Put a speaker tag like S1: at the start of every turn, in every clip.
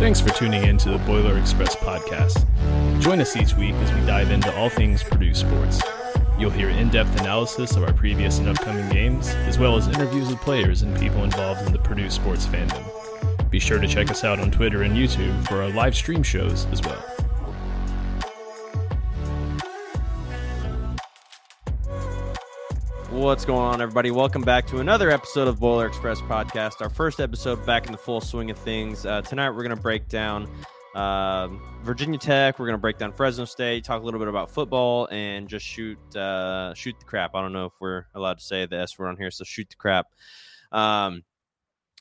S1: Thanks for tuning in to the Boiler Express podcast. Join us each week as we dive into all things Purdue sports. You'll hear in depth analysis of our previous and upcoming games, as well as interviews with players and people involved in the Purdue sports fandom. Be sure to check us out on Twitter and YouTube for our live stream shows as well.
S2: What's going on, everybody? Welcome back to another episode of Boiler Express podcast. Our first episode back in the full swing of things. Uh, tonight, we're going to break down uh, Virginia Tech. We're going to break down Fresno State, talk a little bit about football, and just shoot uh, shoot the crap. I don't know if we're allowed to say the S word on here, so shoot the crap. Um,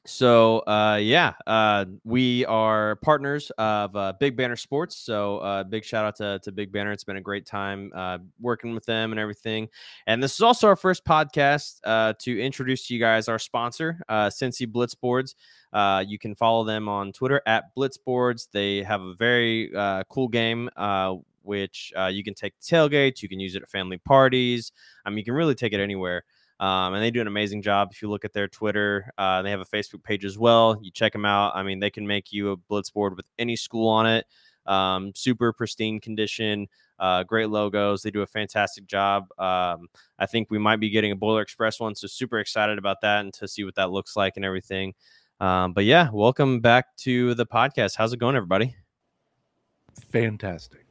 S2: so uh, yeah, uh, we are partners of uh, Big Banner Sports. So uh, big shout out to, to Big Banner. It's been a great time uh, working with them and everything. And this is also our first podcast uh, to introduce to you guys our sponsor, uh, Cincy Blitzboards. You can follow them on Twitter at Blitzboards. They have a very cool game. Which you can take to tailgates, you can use it at family parties. I mean, you can really take it anywhere. Um, and they do an amazing job. If you look at their Twitter, uh, they have a Facebook page as well. You check them out. I mean, they can make you a blitz board with any school on it. Um, super pristine condition, uh, great logos. They do a fantastic job. Um, I think we might be getting a Boiler Express one, so super excited about that and to see what that looks like and everything. Um, but yeah, welcome back to the podcast. How's it going, everybody?
S3: Fantastic.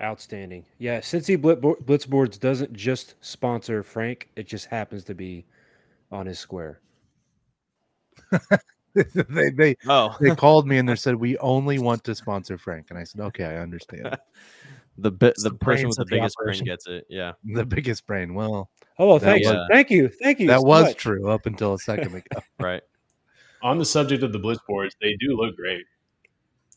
S4: Outstanding. Yeah, Cincy Blitz- Blitzboards doesn't just sponsor Frank; it just happens to be on his square.
S3: they they
S2: Oh,
S3: they called me and they said we only want to sponsor Frank, and I said okay, I understand.
S2: the bi- the
S5: the
S2: person with the
S5: of the
S2: biggest brain gets it. Yeah.
S3: the biggest brain. Well,
S4: Oh, well, thanks.
S2: was-
S4: Thank you. Thank you.
S3: that
S4: so
S3: was
S4: much.
S3: true up until a second ago.
S2: Right.
S1: On the subject of the blitz boards, they do look great.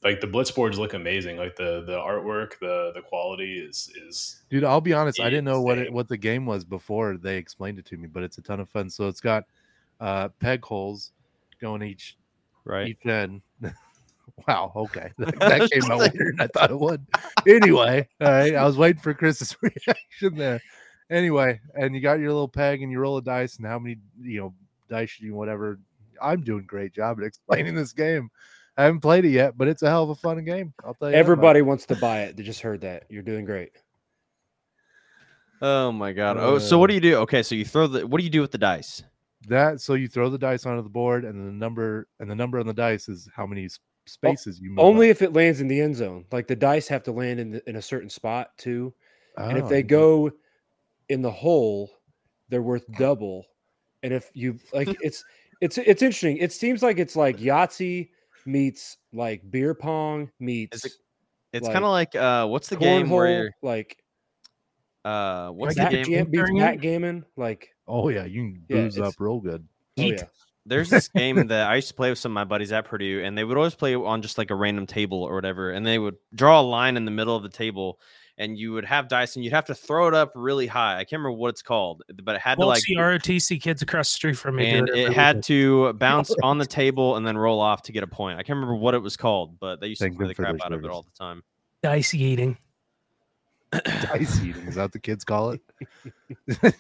S1: Like the blitz boards look amazing. Like the the artwork, the the quality is is
S3: Dude, I'll be honest, I didn't know what it what the game was before they explained it to me, but it's a ton of fun. So it's got uh peg holes going each
S2: Right.
S3: each end. wow, okay. That, that came out weirder than I thought it would. Anyway, all right. I was waiting for Chris's reaction there. Anyway, and you got your little peg and you roll a dice and how many, you know, dice you whatever. I'm doing a great job at explaining this game. I haven't played it yet, but it's a hell of a fun game. I'll tell you.
S4: Everybody wants to buy it. They just heard that. You're doing great.
S2: Oh my god. Oh, so what
S3: Uh,
S2: do you do? Okay, so you throw the. What do you do with the dice?
S3: that so you throw the dice onto the board and the number and the number on the dice is how many s- spaces you move
S4: Only
S3: up.
S4: if it lands in the end zone. Like the dice have to land in, the, in a certain spot too. and if
S3: Oh,
S4: they go in the hole, they're worth double. And if you like, it's it's it's interesting. It seems like it's like Yahtzee meets like beer pong meets
S2: It's
S4: Like,
S2: kind of like uh, what's the game where you're,
S4: like
S2: uh, what's the game?
S4: backgammon, there's
S5: during it?
S4: Like
S3: oh yeah you can booze
S4: it's-
S3: up real good
S4: oh yeah,
S2: There's this game that I used to play with some of my buddies at Purdue, and they would always play on just like a random table or whatever, and they would draw a line in the middle of the table, and you would have dice, and you'd have to throw it up really high. I can't remember what it's called, but it had to like,
S5: see ROTC kids across the street from me.
S2: and it had to bounce on the table and then roll off to get a point. I can't remember what it was called, but they used to
S3: Thank
S2: play the crap
S3: their
S2: out of it all the time.
S5: dice eating.
S3: dice eating is that what the kids call it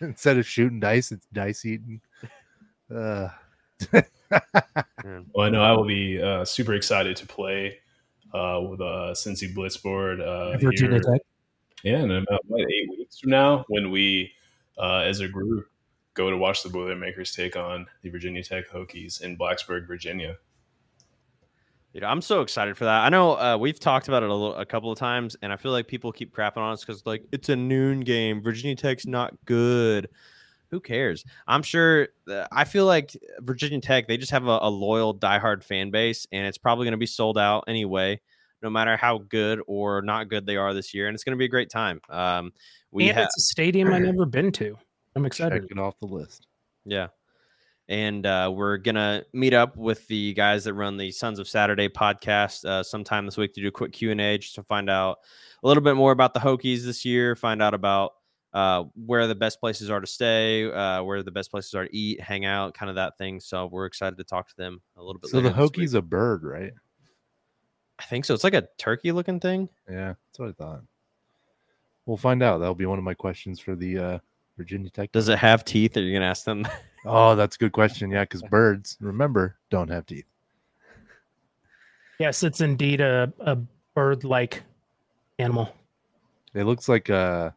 S3: instead of shooting dice it's dice eating uh
S1: Well, I know I will be uh, super excited to play uh, with uh, Cincy Blitzboard. Uh,
S5: Virginia
S1: here-
S5: Tech.
S1: Yeah, in about what, eight weeks from now, when we, uh, as a group, go to watch the Boilermakers take on the Virginia Tech Hokies in Blacksburg, Virginia.
S2: Dude, I'm so excited for that. I know uh, we've talked about it a, little, a couple of times, and I feel like people keep crapping on us because like it's a noon game. Virginia Tech's not good. Who cares? I'm sure. Uh, I feel like Virginia Tech they just have a, a loyal, diehard fan base, and it's probably going to be sold out anyway, no matter how good or not good they are this year, and it's going to be a great time. Um, we
S5: and
S2: have
S5: it's a stadium I've never been to. I'm excited.
S3: check it off the list
S2: Yeah. And uh, we're going to meet up with the guys that run the Sons of Saturday podcast uh, sometime this week to do a quick Q&A just to find out a little bit more about the Hokies this year, find out about uh, where the best places are to stay, uh, where the best places are to eat, hang out, kind of that thing. So we're excited to talk to them a little bit
S3: so the
S2: later this.
S3: Hokies a bird right
S2: I think so. It's like a turkey looking thing.
S3: yeah that's what i thought we'll find out that'll be one of my questions for the uh virginia tech
S2: Does it have teeth? Are you going to ask them?
S3: oh that's a good question yeah because birds remember don't have teeth
S5: Yes, it's indeed a, a bird-like animal.
S3: It looks like uh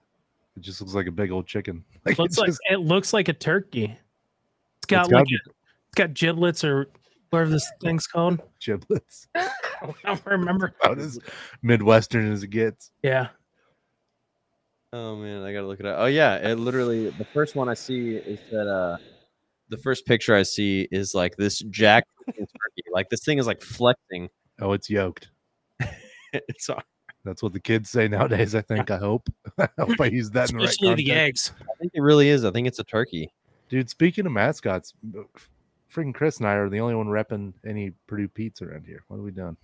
S3: it just looks like a big old chicken. Like,
S5: looks like
S3: just-
S5: it looks like a turkey. It's got
S3: gotta
S5: like a, it's got giblets or whatever this thing's called.
S3: giblets.
S5: I don't remember.
S3: About as midwestern as it gets.
S5: Yeah.
S2: Oh man, I gotta look it up. Oh yeah, it literally the first one I see is that uh the first picture I see is like this jack turkey. Like this thing is like flexing.
S3: Oh, it's yoked.
S2: it's on-
S3: That's what the kids say nowadays. I think. I hope. I hope I use that in the right
S5: Especially the eggs.
S2: I think it really is. I think it's a turkey.
S3: Dude, speaking of mascots, freaking Chris and I are the only one repping any Purdue Pete's around here. What are we doing?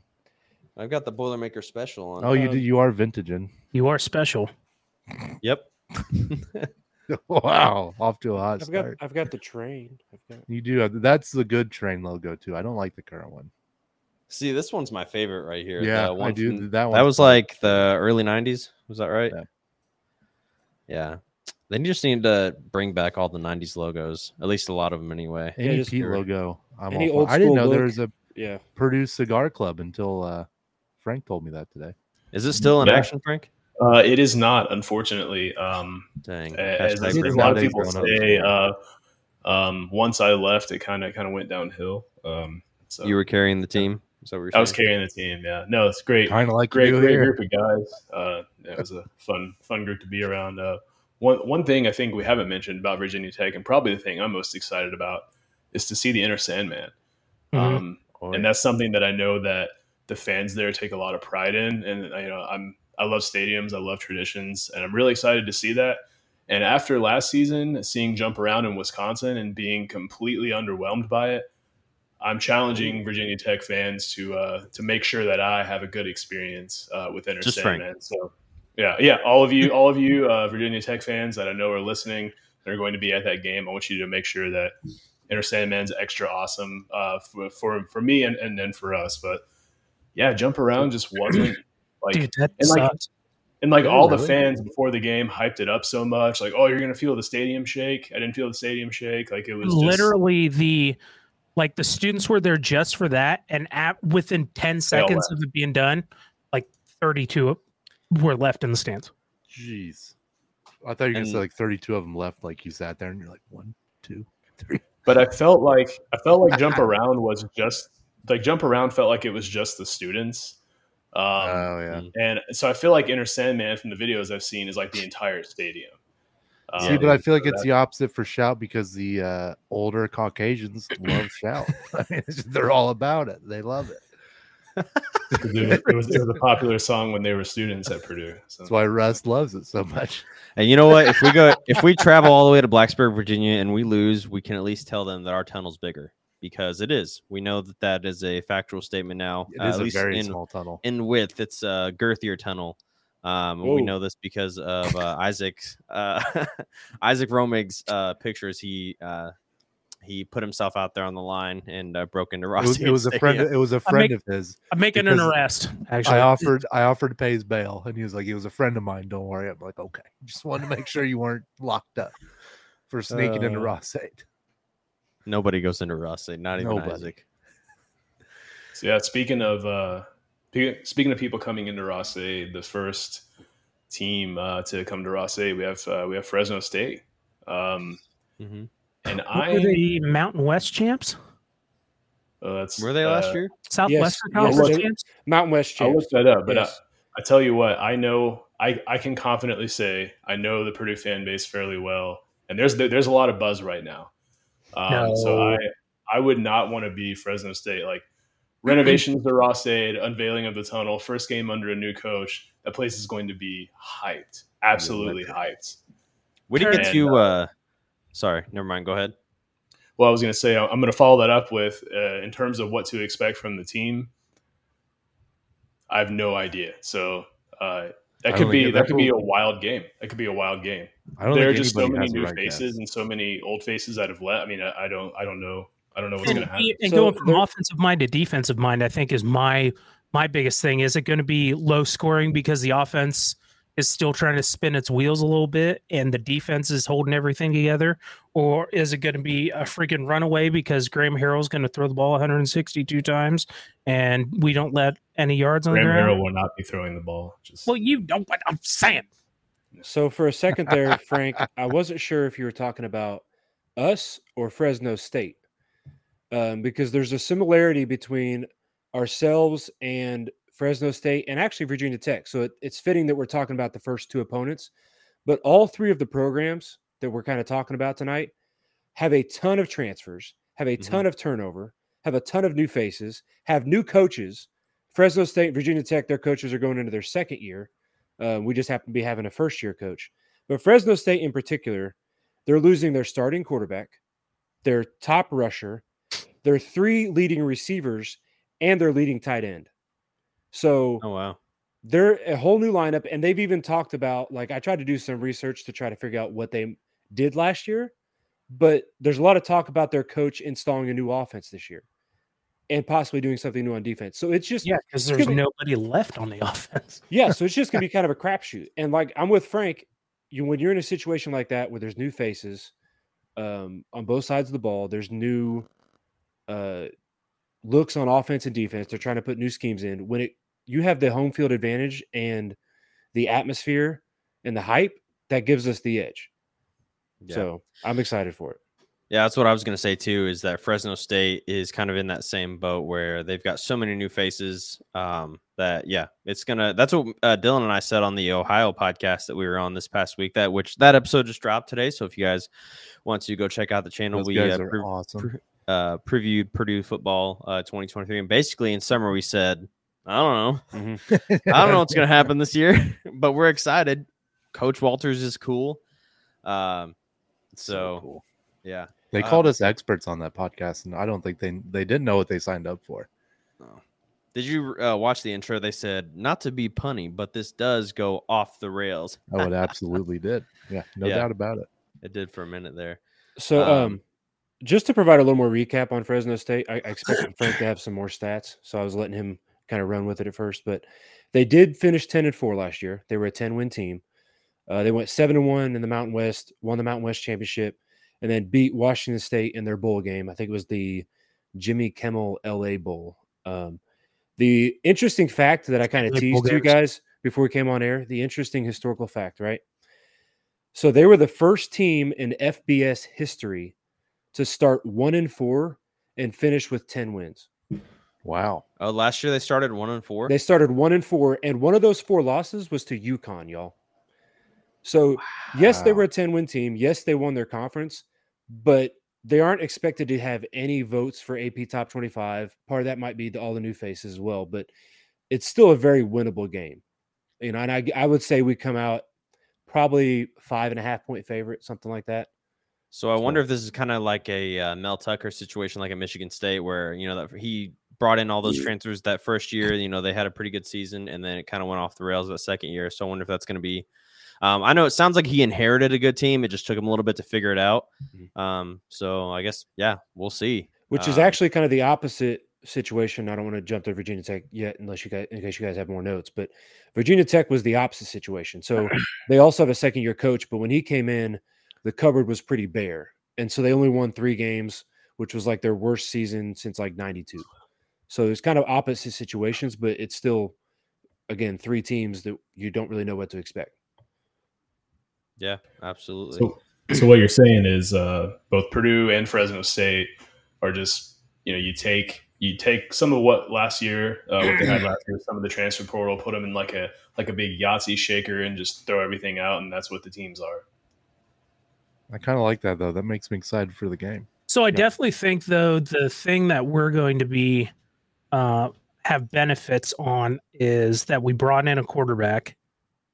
S2: I've got the Boilermaker special on.
S3: Oh, you
S4: Um,
S3: do. You are vintaging.
S5: You are special.
S2: Yep.
S3: wow, off to a hot
S4: I've got
S3: start.
S4: I've got the train. I've got
S3: You do. Have, that's the good train logo too. I don't like the current one.
S2: See, this one's my favorite right here.
S3: Yeah,
S2: the
S3: I do.
S2: from-
S3: that one.
S2: that was like the early '90s. Was that right?
S3: Yeah.
S2: Yeah. They just need to bring back all the '90s logos, at least a lot of them anyway.
S3: any
S4: just
S3: Pete logo. I'm
S4: any old
S3: I didn't
S4: school
S3: know there was a
S4: yeah.
S3: Purdue Cigar Club until uh, Frank told me that today.
S2: Is it still in
S1: Yeah.
S2: action, Frank?
S1: Uh, it is not, unfortunately. Um,
S2: Dang.
S1: as,
S2: Hashtag
S1: as a lot of people
S3: going up.
S1: say, uh, um, once I left, it kind of kind of went downhill. Um, so
S2: you were carrying the team. Is that what you're
S1: I was carrying the team. Yeah, no, it's great.
S3: Kind of like
S1: great, great
S3: here.
S1: group of guys. Uh, it was a fun, fun group to be around. Uh, one, one thing I think we haven't mentioned about Virginia Tech, and probably the thing I'm most excited about, is to see the Enter Sandman.
S5: Mhm.
S1: Um,
S3: Oh,
S1: and that's something that I know that the fans there take a lot of pride in. And you know, I'm I love stadiums, I love traditions, and I'm really excited to see that. And after last season, seeing jump around in Wisconsin and being completely underwhelmed by it, I'm challenging Virginia Tech fans to uh, to make sure that I have a good experience uh, with
S2: Just
S1: Sandman. So, yeah, yeah, all of you, all of you uh, Virginia Tech fans that I know are listening, that are going to be at that game. I want you to make sure that Enter Sandman's extra awesome uh, for, for for me and and then for us. But yeah, jump around just wasn't like
S5: Dude, that
S1: and like- and like
S3: Oh,
S1: all the fans before the game hyped it up so much, like oh you're gonna feel the stadium shake. I didn't feel the stadium shake. Like it was just,
S5: literally the like the students were there just for that and at within 10 seconds of it being done like 32 were left in the stands
S3: Jeez. I thought you were gonna
S2: And-
S3: say like 32 of them left. Like you sat there and you're like one, two, three.
S1: But I felt like I felt like jump around was just like jump around felt like it was just the students. Um,
S3: oh yeah.
S1: and so I feel like Enter Sandman from the videos I've seen is like the entire stadium. Um,
S3: See, but I feel like
S1: so
S3: it's the opposite for shout because the uh, older Caucasians love shout. I mean, just- they're all about it. They love it.
S1: it, was, it, was, it was a popular song when they were students at Purdue. So.
S3: That's why Russ loves it so much.
S2: And you know what? If we go, if we travel all the way to Blacksburg, Virginia, and we lose, we can at least tell them that our tunnel's bigger because it is. We know that that is a factual statement now.
S3: It
S2: uh,
S3: is
S2: at
S3: a
S2: least
S3: very
S2: in,
S3: small tunnel.
S2: in width. It's a girthier tunnel. Um, and we know this because of uh, Isaac's uh, Isaac Romig's uh, pictures. He uh, he put himself out there on the line and uh, broke into
S3: It
S2: Ross.
S3: was, it was a friend. It was a friend of his.
S5: i'm making an arrest actually
S3: I offered. I offered to pay his bail, and he was like, "He was a friend of mine. Don't worry." I'm like, "Okay." Just wanted to make sure you weren't locked up for sneaking into
S4: Uh,
S3: Ross-Ade.
S2: Nobody goes into Ross. Not even
S3: Nobody.
S2: Isaac.
S1: So yeah, speaking of uh, pe- speaking of people coming into Ross-Ade, the first team uh, to come to Ross-Ade, we have uh, we have Fresno State, um,
S2: hmm
S1: and
S5: were
S1: I
S5: the mountain west champs
S1: uh, that's,
S2: Were they last
S1: uh,
S2: year?
S5: southwestern
S4: yes,
S5: conference
S1: they-
S5: champs
S4: Mountain West
S1: I
S4: champs.
S1: looked that up, but
S4: Yes.
S1: I, I tell you what, I know I, I can confidently say I know the Purdue fan base fairly well, and there's there's a lot of buzz right now. Um, So I I would not want to be Fresno State like renovations to Ross-Ade, unveiling of the tunnel, first game under a new coach. That place is going to be hyped, absolutely hyped.
S2: We didn't get to. Uh, sorry, never mind. Go ahead.
S1: Well, I was going to say I'm going to follow that up with uh, in terms of what to expect from the team. I have no idea. So uh, that could be that
S3: that
S1: could be a wild game. That could be a wild game.
S3: I don't
S1: There are just so many new
S3: right guess.
S1: faces and so many old faces that have left. I mean, I, I don't I don't know I don't know what's
S5: and,
S1: going to happen.
S5: and
S4: So
S5: going from offensive mind to defensive mind i think is my my biggest thing is it going to be low scoring because the offense is still trying to spin its wheels a little bit and the defense is holding everything together? Or is it going to be a freaking runaway because Graham Harrell's going to throw the ball 162 times and we don't let any yards on
S1: Graham
S5: the ground?
S1: Harrell will not be throwing the ball. Just
S5: Well, you know what I'm saying.
S4: So for a second there, Frank, I wasn't sure if you were talking about us or Fresno State, um, because there's a similarity between ourselves and Fresno State and actually Virginia Tech. So it, it's fitting that we're talking about the first two opponents, but all three of the programs that we're kind of talking about tonight have a ton of transfers, have a ton of turnover, have a ton of new faces, have new coaches. Fresno State, Virginia Tech, their coaches are going into their second year. Uh, we just happen to be having a first year coach. But Fresno State in particular, they're losing their starting quarterback, their top rusher, their three leading receivers, and their leading tight end. So
S2: Oh wow.
S4: they're a whole new lineup, and they've even talked about like I tried to do some research to try to figure out what they did last year, but there's a lot of talk about their coach installing a new offense this year and possibly doing something new on defense. So it's just
S5: Yeah, because there's
S4: be-
S5: nobody left on the offense.
S4: yeah, so it's just gonna be kind of a crapshoot. And like I'm with Frank, you when you're in a situation like that where there's new faces um, on both sides of the ball, there's new uh, looks on offense and defense. They're trying to put new schemes in. When it you have the home field advantage and the atmosphere and the hype, that gives us the edge.
S2: Yeah.
S4: So I'm excited for it.
S2: Yeah, that's what I was going to say too. Is that Fresno State is kind of in that same boat where they've got so many new faces um, that yeah, it's gonna. That's what uh, Dylan and I said on the Ohio podcast that we were on this past week. That which that episode just dropped today. So if you guys want to go check out the channel,
S3: Those
S2: we
S3: guys
S2: uh,
S3: are
S2: pre-
S3: awesome.
S2: Uh, previewed Purdue football uh, 2023, and basically in summer we said, I don't know,
S4: Mm-hmm.
S2: I don't know what's going to happen this year, but we're excited. Coach Walters is cool. Um, so,
S3: cool.
S2: yeah,
S3: They
S2: Uh,
S3: called us experts on that podcast, and I don't think they they didn't know what they signed up for.
S2: Did you uh, watch the intro? They said not to be punny, but this does go off the rails.
S3: Oh, it absolutely did. Yeah, no
S2: Yeah.
S3: doubt about it.
S2: It did for a minute there.
S4: So,
S2: Um,
S4: um, just to provide a little more recap on Fresno State, I, I expected Frank to have some more stats, so I was letting him kind of run with it at first. But they did finish ten and four last year. They were a ten win team. Uh, they went seven and one in the Mountain West, won the Mountain West championship, and then beat Washington State in their bowl game. I think it was the Jimmy Kimmel L.A. Bowl. Um, the interesting fact that I kind of teased you guys before we came on air, the interesting historical fact, right? So they were the first team in FBS history to start one and four and finish with 10 wins.
S3: Wow.
S2: Oh, last year they started one and four.
S4: They started one and four, and one of those four losses was to UConn, y'all. So, yes, they were a 10 win team. Yes, they won their conference, but they aren't expected to have any votes for AP top 25. Part of that might be the, all the new faces as well, but it's still a very winnable game. You know, and I, I would say we come out probably five and a half point favorite, something like that.
S2: So I wonder if this is kind of like a uh, Mel Tucker situation, like at Michigan State, where you know that he brought in all those transfers that first year. You know they had a pretty good season, and then it kind of went off the rails that second year. So I wonder if that's going to be. Um, I know it sounds like he inherited a good team. It just took him a little bit to figure it out.
S4: Mhm.
S2: Um, so I guess yeah, we'll see.
S4: which is
S2: Um,
S4: actually kind of the opposite situation. I don't want to jump to Virginia Tech yet, unless you guys, in case you guys have more notes. But Virginia Tech was the opposite situation. So they also have a second year coach, but when he came in, the cupboard was pretty bare, and so they only won three games, which was like their worst season since like '92. So it's kind of opposite situations, but it's still, again, three teams that you don't really know what to expect.
S2: Yeah, absolutely.
S1: So, so what you're saying is uh, both Purdue and Fresno State are just you know you take you take some of what last year uh, what they had last year, some of the transfer portal, put them in like a like a big Yahtzee shaker and just throw everything out, and that's what the teams are.
S3: I kind of like that though. That makes me excited for the game.
S5: So I
S4: Yeah.
S5: definitely think though the thing that we're going to be uh, have benefits on is that we brought in a quarterback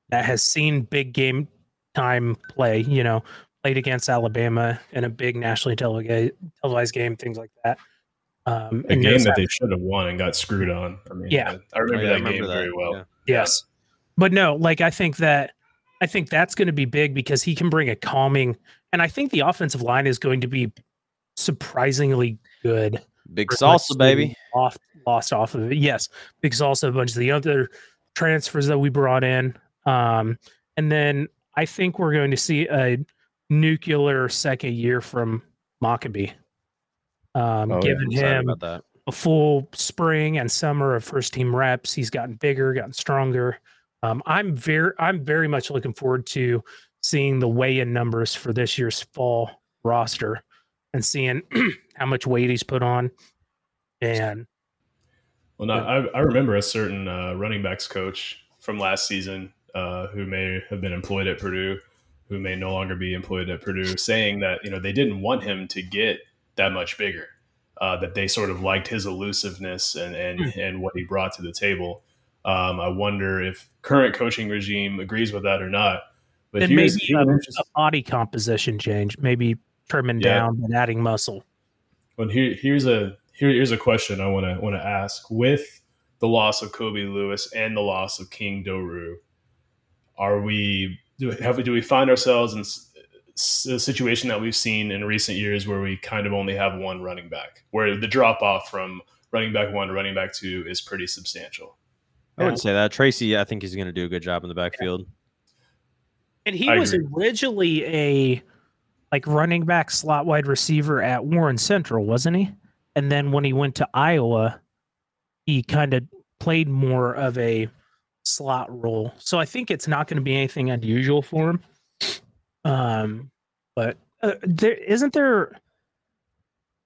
S5: that has seen big game time play. You know, played against Alabama in a big nationally televised televised game, things like that. Um,
S1: A
S5: and
S1: game that they should have won and got screwed on. I mean,
S5: Yeah.
S1: I, I remember
S2: Oh, Yeah, I
S1: that game very well.
S2: yeah.
S5: Yes. But no, like I think that I think that's going to be big because he can bring a calming and I think the offensive line is going to be surprisingly good.
S2: Big salsa, baby.
S5: Off, lost off of it. Yes. Because also a bunch of the other transfers that we brought in. Um, and then I think we're going to see a nuclear second year from Mockobee. Um,
S3: Oh,
S5: giving
S2: Excited
S5: him a full spring and summer of first team reps. He's gotten bigger, gotten stronger. Um, I'm very, I'm very much looking forward to seeing the weigh-in numbers for this year's fall roster and seeing how much weight he's put on. And
S1: Well, no, I, I remember a certain uh, running backs coach from last season uh, who may have been employed at Purdue, who may no longer be employed at Purdue, saying that you know they didn't want him to get that much bigger, uh, that they sort of liked his elusiveness and and, and what he brought to the table. Um, I wonder if current coaching regime agrees with that or not. But
S5: then
S1: here's,
S5: maybe
S1: here's
S5: a, a body composition change, maybe trimming
S1: Yeah.
S5: down and adding muscle.
S1: Well, here, here's a here, here's a question I want to want to ask. With the loss of Kobe Lewis and the loss of King Doerue, are we do have we do we find ourselves in a situation that we've seen in recent years where we kind of only have one running back, where the drop off from running back one to running back two is pretty substantial.
S2: I wouldn't say that. Tracy, I think he's going to do a good job in the backfield.
S5: And he
S1: I
S5: was
S1: agree.
S5: originally a like running back slot wide receiver at Warren Central, wasn't he? And then when he went to Iowa, he kind of played more of a slot role. So I think it's not going to be anything unusual for him. Um, but uh, there isn't there.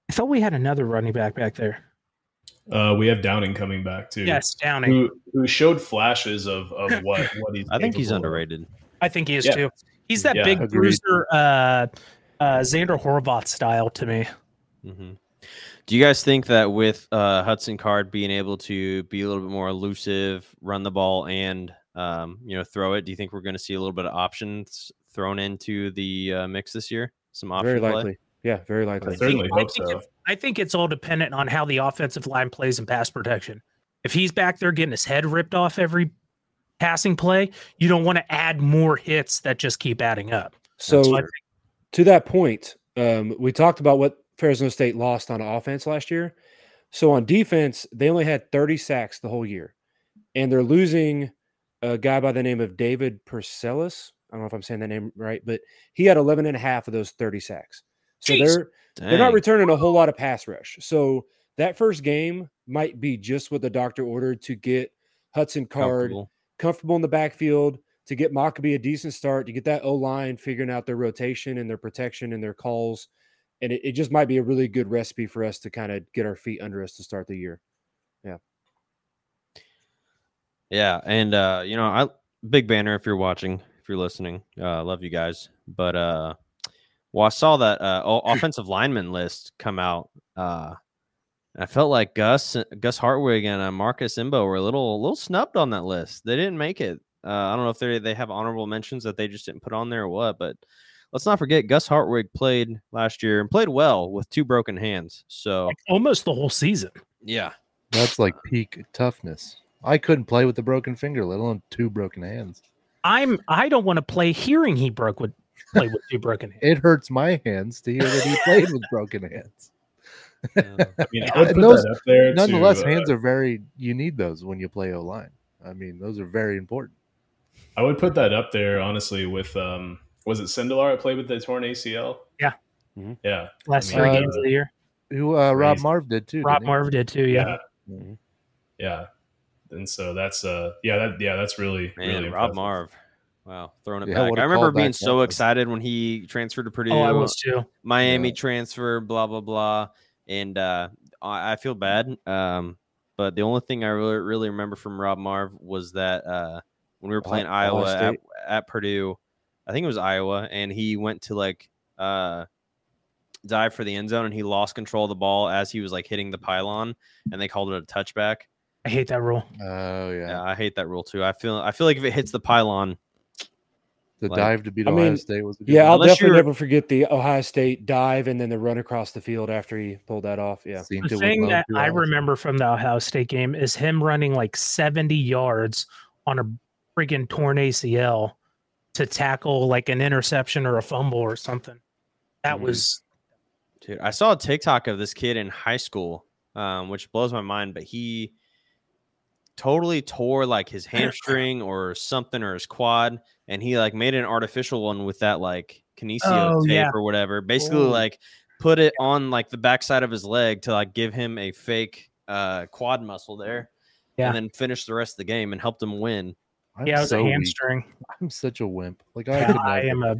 S5: I thought we had another running back back there.
S1: Uh, we have Downing coming back too.
S5: Yes, Downing.
S1: Who, who showed flashes of, of what what he's
S2: I think he's
S1: underrated. of.
S2: Underrated.
S5: I think he is
S1: Yeah.
S5: too. He's that
S1: Yeah,
S5: big
S3: agreed.
S5: bruiser, uh, uh, Zander Horvath style to me.
S2: hmm Do you guys think that with uh, Hudson Card being able to be a little bit more elusive, run the ball, and um, you know throw it, do you think we're going to see a little bit of options thrown into the uh, mix this year? Some option
S4: Very
S2: play?
S4: likely. Yeah, very likely.
S1: I certainly
S5: I
S1: hope
S5: think
S1: so.
S5: if- I think it's all dependent on how the offensive line plays in pass protection. If he's back there getting his head ripped off every passing play, you don't want to add more hits that just keep adding up.
S4: So
S5: So think
S4: to that point, um, we talked about what Fresno State lost on offense last year. So on defense, they only had 30 sacks the whole year, and they're losing a guy by the name of David Perselis. I don't know if I'm saying that name right, but he had 11 and a half of those 30 sacks. So
S5: Jeez.
S4: they're they're not returning a whole lot of pass rush. So that first game might be just what the doctor ordered to get Hudson Card
S2: Comfortable.
S4: in the backfield, to get Mockobee a decent start, to get that O line figuring out their rotation and their protection and their calls. And it, it just might be a really good recipe for us to kind of get our feet under us to start the year.
S2: Yeah, Yeah. and uh, you know, I big banner if you're watching, if you're listening. Uh, love you guys. But uh well, I saw that uh offensive lineman list come out. Uh I felt like Gus Gus Hartwig and uh, Marcus Mbow were a little a little snubbed on that list. They didn't make it. Uh, I don't know if they they have honorable mentions that they just didn't put on there or what, but let's not forget Gus Hartwig played last year and played well with two broken hands. So
S5: like almost the whole season.
S2: yeah,
S3: That's like peak toughness. I couldn't play with a broken finger, let alone two broken hands.
S5: I'm I don't want to play hearing he broke with play with two broken hands.
S3: It hurts my hands to hear that he played with broken hands.
S2: Uh,
S1: I mean, I would
S3: And
S1: put
S3: those-
S1: up there.
S3: Nonetheless,
S1: to, uh,
S3: hands are very. You need those when you play O line. I mean, those are very important.
S1: I would put that up there, honestly, with um, was it Sindelar that played with the torn ACL?
S5: Yeah.
S4: Mhm.
S1: Yeah.
S5: Last
S1: I
S5: three
S1: mean,
S5: games
S1: uh,
S5: of the year.
S3: Who uh, Rob Marv did too.
S5: Rob? Marv did too. Yeah.
S1: Yeah.
S4: Mhm.
S1: Yeah. And so that's uh yeah, that yeah, that's really
S2: man,
S1: really
S2: Rob
S1: impressive.
S2: Marv. Wow, throwing it
S3: Yeah,
S2: back.
S3: what a
S2: I remember being
S3: that
S2: so
S3: was.
S2: excited when he transferred to Purdue.
S5: Oh, I was too.
S2: Miami
S3: Yeah.
S2: transfer, blah blah blah, and uh, I, I feel bad. Um, but the only thing I really really remember from Rob Marv was that uh, when we were playing
S4: Ohio
S2: Iowa at, at Purdue, I think it was Iowa, and he went to like uh, dive for the end zone, and he lost control of the ball as he was like hitting the pylon, and they called it a touchback.
S5: I hate that rule.
S3: Oh yeah,
S2: Yeah, I hate that rule too. I feel I feel like if it hits the pylon,
S3: the
S2: like-
S3: dive to beat
S4: I
S3: Ohio
S4: mean,
S3: State was. A good
S4: Yeah,
S3: one.
S4: I'll
S2: Unless
S4: definitely never forget the Ohio State dive and then the run across the field after he pulled that off. Yeah.
S5: The
S3: it
S5: thing that I
S3: eyes.
S5: remember from the Ohio State game is him running like 70 yards on a freaking torn ACL to tackle like an interception or a fumble or something. That
S2: Mhm.
S5: was
S2: Dude, I saw a TikTok of this kid in high school, um, which blows my mind. But he totally tore like his hamstring or something or his quad, and he like made an artificial one with that like kinesio
S5: Oh,
S2: tape
S5: yeah.
S2: or whatever. Basically,
S3: Oh.
S2: like put it on like the backside of his leg to like give him a fake uh quad muscle there.
S5: Yeah.
S2: And then finish the rest of the game and helped him win.
S3: I'm
S5: yeah, it was
S3: so
S5: a
S3: weak.
S5: hamstring.
S3: I'm such a wimp. Like I,
S5: Yeah,
S3: could
S5: I am a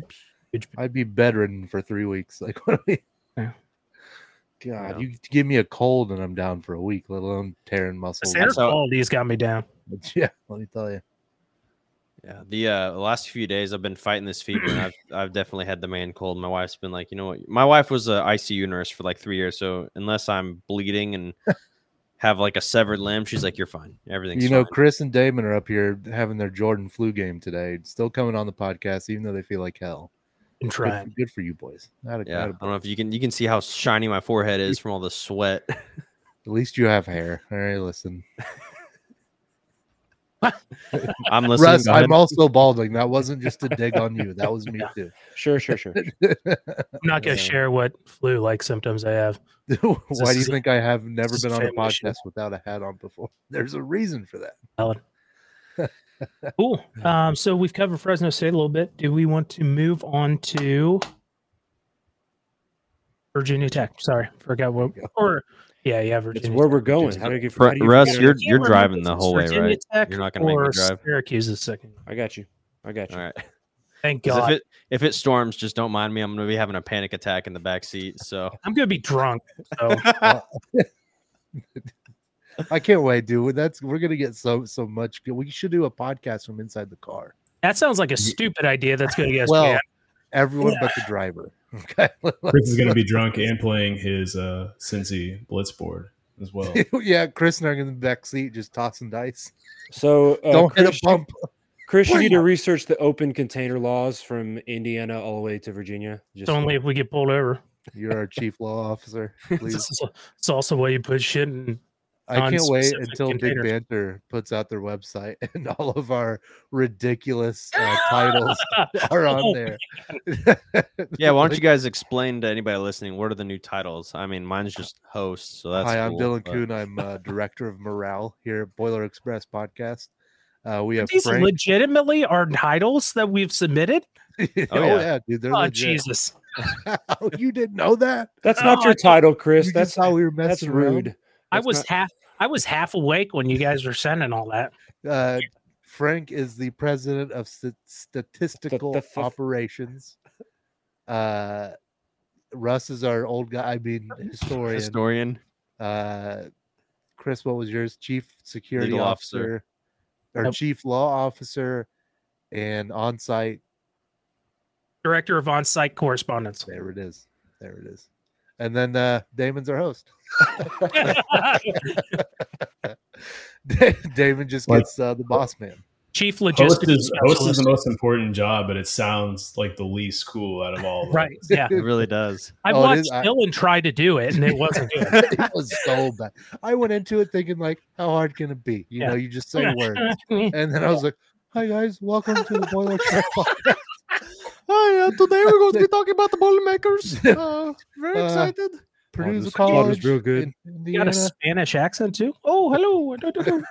S5: huge...
S3: i'd be bedridden for three weeks. Like what? do we-
S5: Yeah.
S3: God,
S2: Yeah.
S3: you give me a cold and I'm down for a week, let alone tearing
S5: The
S3: muscles.
S5: center
S2: saw-
S5: quality's got me down.
S3: But yeah, let me tell you.
S2: Yeah, the uh, last few days I've been fighting this fever, and I've I've definitely had the man cold. My wife's been like, you know what? My wife was a ICU nurse for like three years, so unless I'm bleeding and have like a severed limb, she's like, you're fine. Everything's
S3: you know,
S2: fine.
S3: Chris and Damon are up here having their Jordan flu game today, still coming on the podcast, even though they feel like hell.
S5: Been
S3: Good,
S5: trying.
S3: for- good for you boys. Atta-
S2: Yeah, I
S3: atta-
S2: don't know if you can you can see how shiny my forehead is from all the sweat.
S3: At least you have hair. All right, listen.
S2: I'm listening.
S3: Russ. I'm also balding. That wasn't just a dig on you. That was me too.
S4: Sure, sure, sure.
S5: I'm not gonna
S3: Yeah.
S5: share what flu-like symptoms I have.
S3: Why do you think I have never been on a
S5: family issue.
S3: podcast without a hat on before? There's a reason for that.
S5: Valid. Cool. Um, so we've covered Fresno State a little bit. Do we want to move on to Virginia Tech? Sorry, forgot what. Or yeah, yeah, Virginia.
S4: It's where
S5: Tech.
S4: we're going. How do you get- how do you
S2: Russ, you're you're
S5: Can't
S2: driving the
S5: if it's
S2: whole way, right?
S5: Tech
S2: You're not gonna make me drive.
S5: Syracuse is second.
S4: I got you. I got you.
S2: All right.
S5: Thank God.
S2: if it if it storms, just don't mind me. I'm gonna be having a panic attack in the back seat. So
S5: I'm gonna be drunk. So
S3: I can't wait, dude. That's we're gonna get so so much. good- We should do a podcast from inside the car.
S5: that sounds like a stupid idea. That's gonna get us
S3: Well,
S5: banned.
S3: everyone but the driver. Okay.
S1: Chris is going to be drunk and playing his uh, Cincy Blitzboard as well.
S3: yeah, Chris and I are in the back seat just tossing dice.
S4: So uh,
S3: Don't hit a
S4: Chris,
S3: bump.
S4: Chris, you need to research the open container laws from Indiana all the way to Virginia. Just
S5: It's only if we get pulled over.
S3: You're our chief law officer. Please.
S5: This is it's also why you put shit in.
S3: I can't wait
S5: non-specific
S3: until Big. Banter puts out their website and all of our ridiculous uh, titles are on
S5: Oh,
S3: there.
S2: yeah, why don't you guys explain to anybody listening what are the new titles? I mean, mine's just host, so that's
S3: Hi, I'm
S2: cool,
S3: Dylan
S2: but-
S3: Kuhn. I'm uh, director of morale here at Boiler Express podcast. Uh, we have
S5: These
S3: Frank.
S5: legitimately are titles that we've submitted.
S3: oh,
S2: yeah.
S3: yeah. dude, they're
S5: Oh
S3: legit.
S5: Jesus!
S3: oh, you didn't know that?
S4: That's not
S5: Oh,
S4: your title, Chris. That's
S3: just thought we were
S4: that's
S3: messing around?
S4: rude.
S5: I was
S4: not-
S5: half. I was half awake when you guys were sending all that.
S3: Uh, Frank is the president of st- statistical
S4: th- th-
S3: operations. Uh, Russ is our old guy. I mean, historian.
S2: historian.
S3: Uh, Chris, what was yours? Chief security
S2: Legal
S3: officer,
S2: officer.
S3: or
S5: Nope.
S3: chief law officer, and on-site.
S5: Director of on-site correspondence.
S3: There it is. There it is. And then uh, Damon's our host. Da- Damon just gets uh, the boss man.
S5: Chief
S1: Host
S5: logistics
S1: is, host is the most important job, but it sounds like the least cool out of all. Of them.
S5: Right? Yeah.
S2: It really does.
S5: I
S3: Oh,
S5: watched
S3: is- I-
S5: Dylan try to do it, and it wasn't good.
S3: it was so bad. I went into it thinking like, how hard can it be? You
S5: Yeah.
S3: know, you just say words, and then I was like, "Hi guys, welcome to the Boiler Trek podcast."
S2: Hi, uh, today we're going to be talking about the Boilermakers. Uh, very
S3: Uh,
S2: excited.
S3: Purdue's a
S4: this quad was real good.
S5: You got a Spanish accent too? Oh, hello.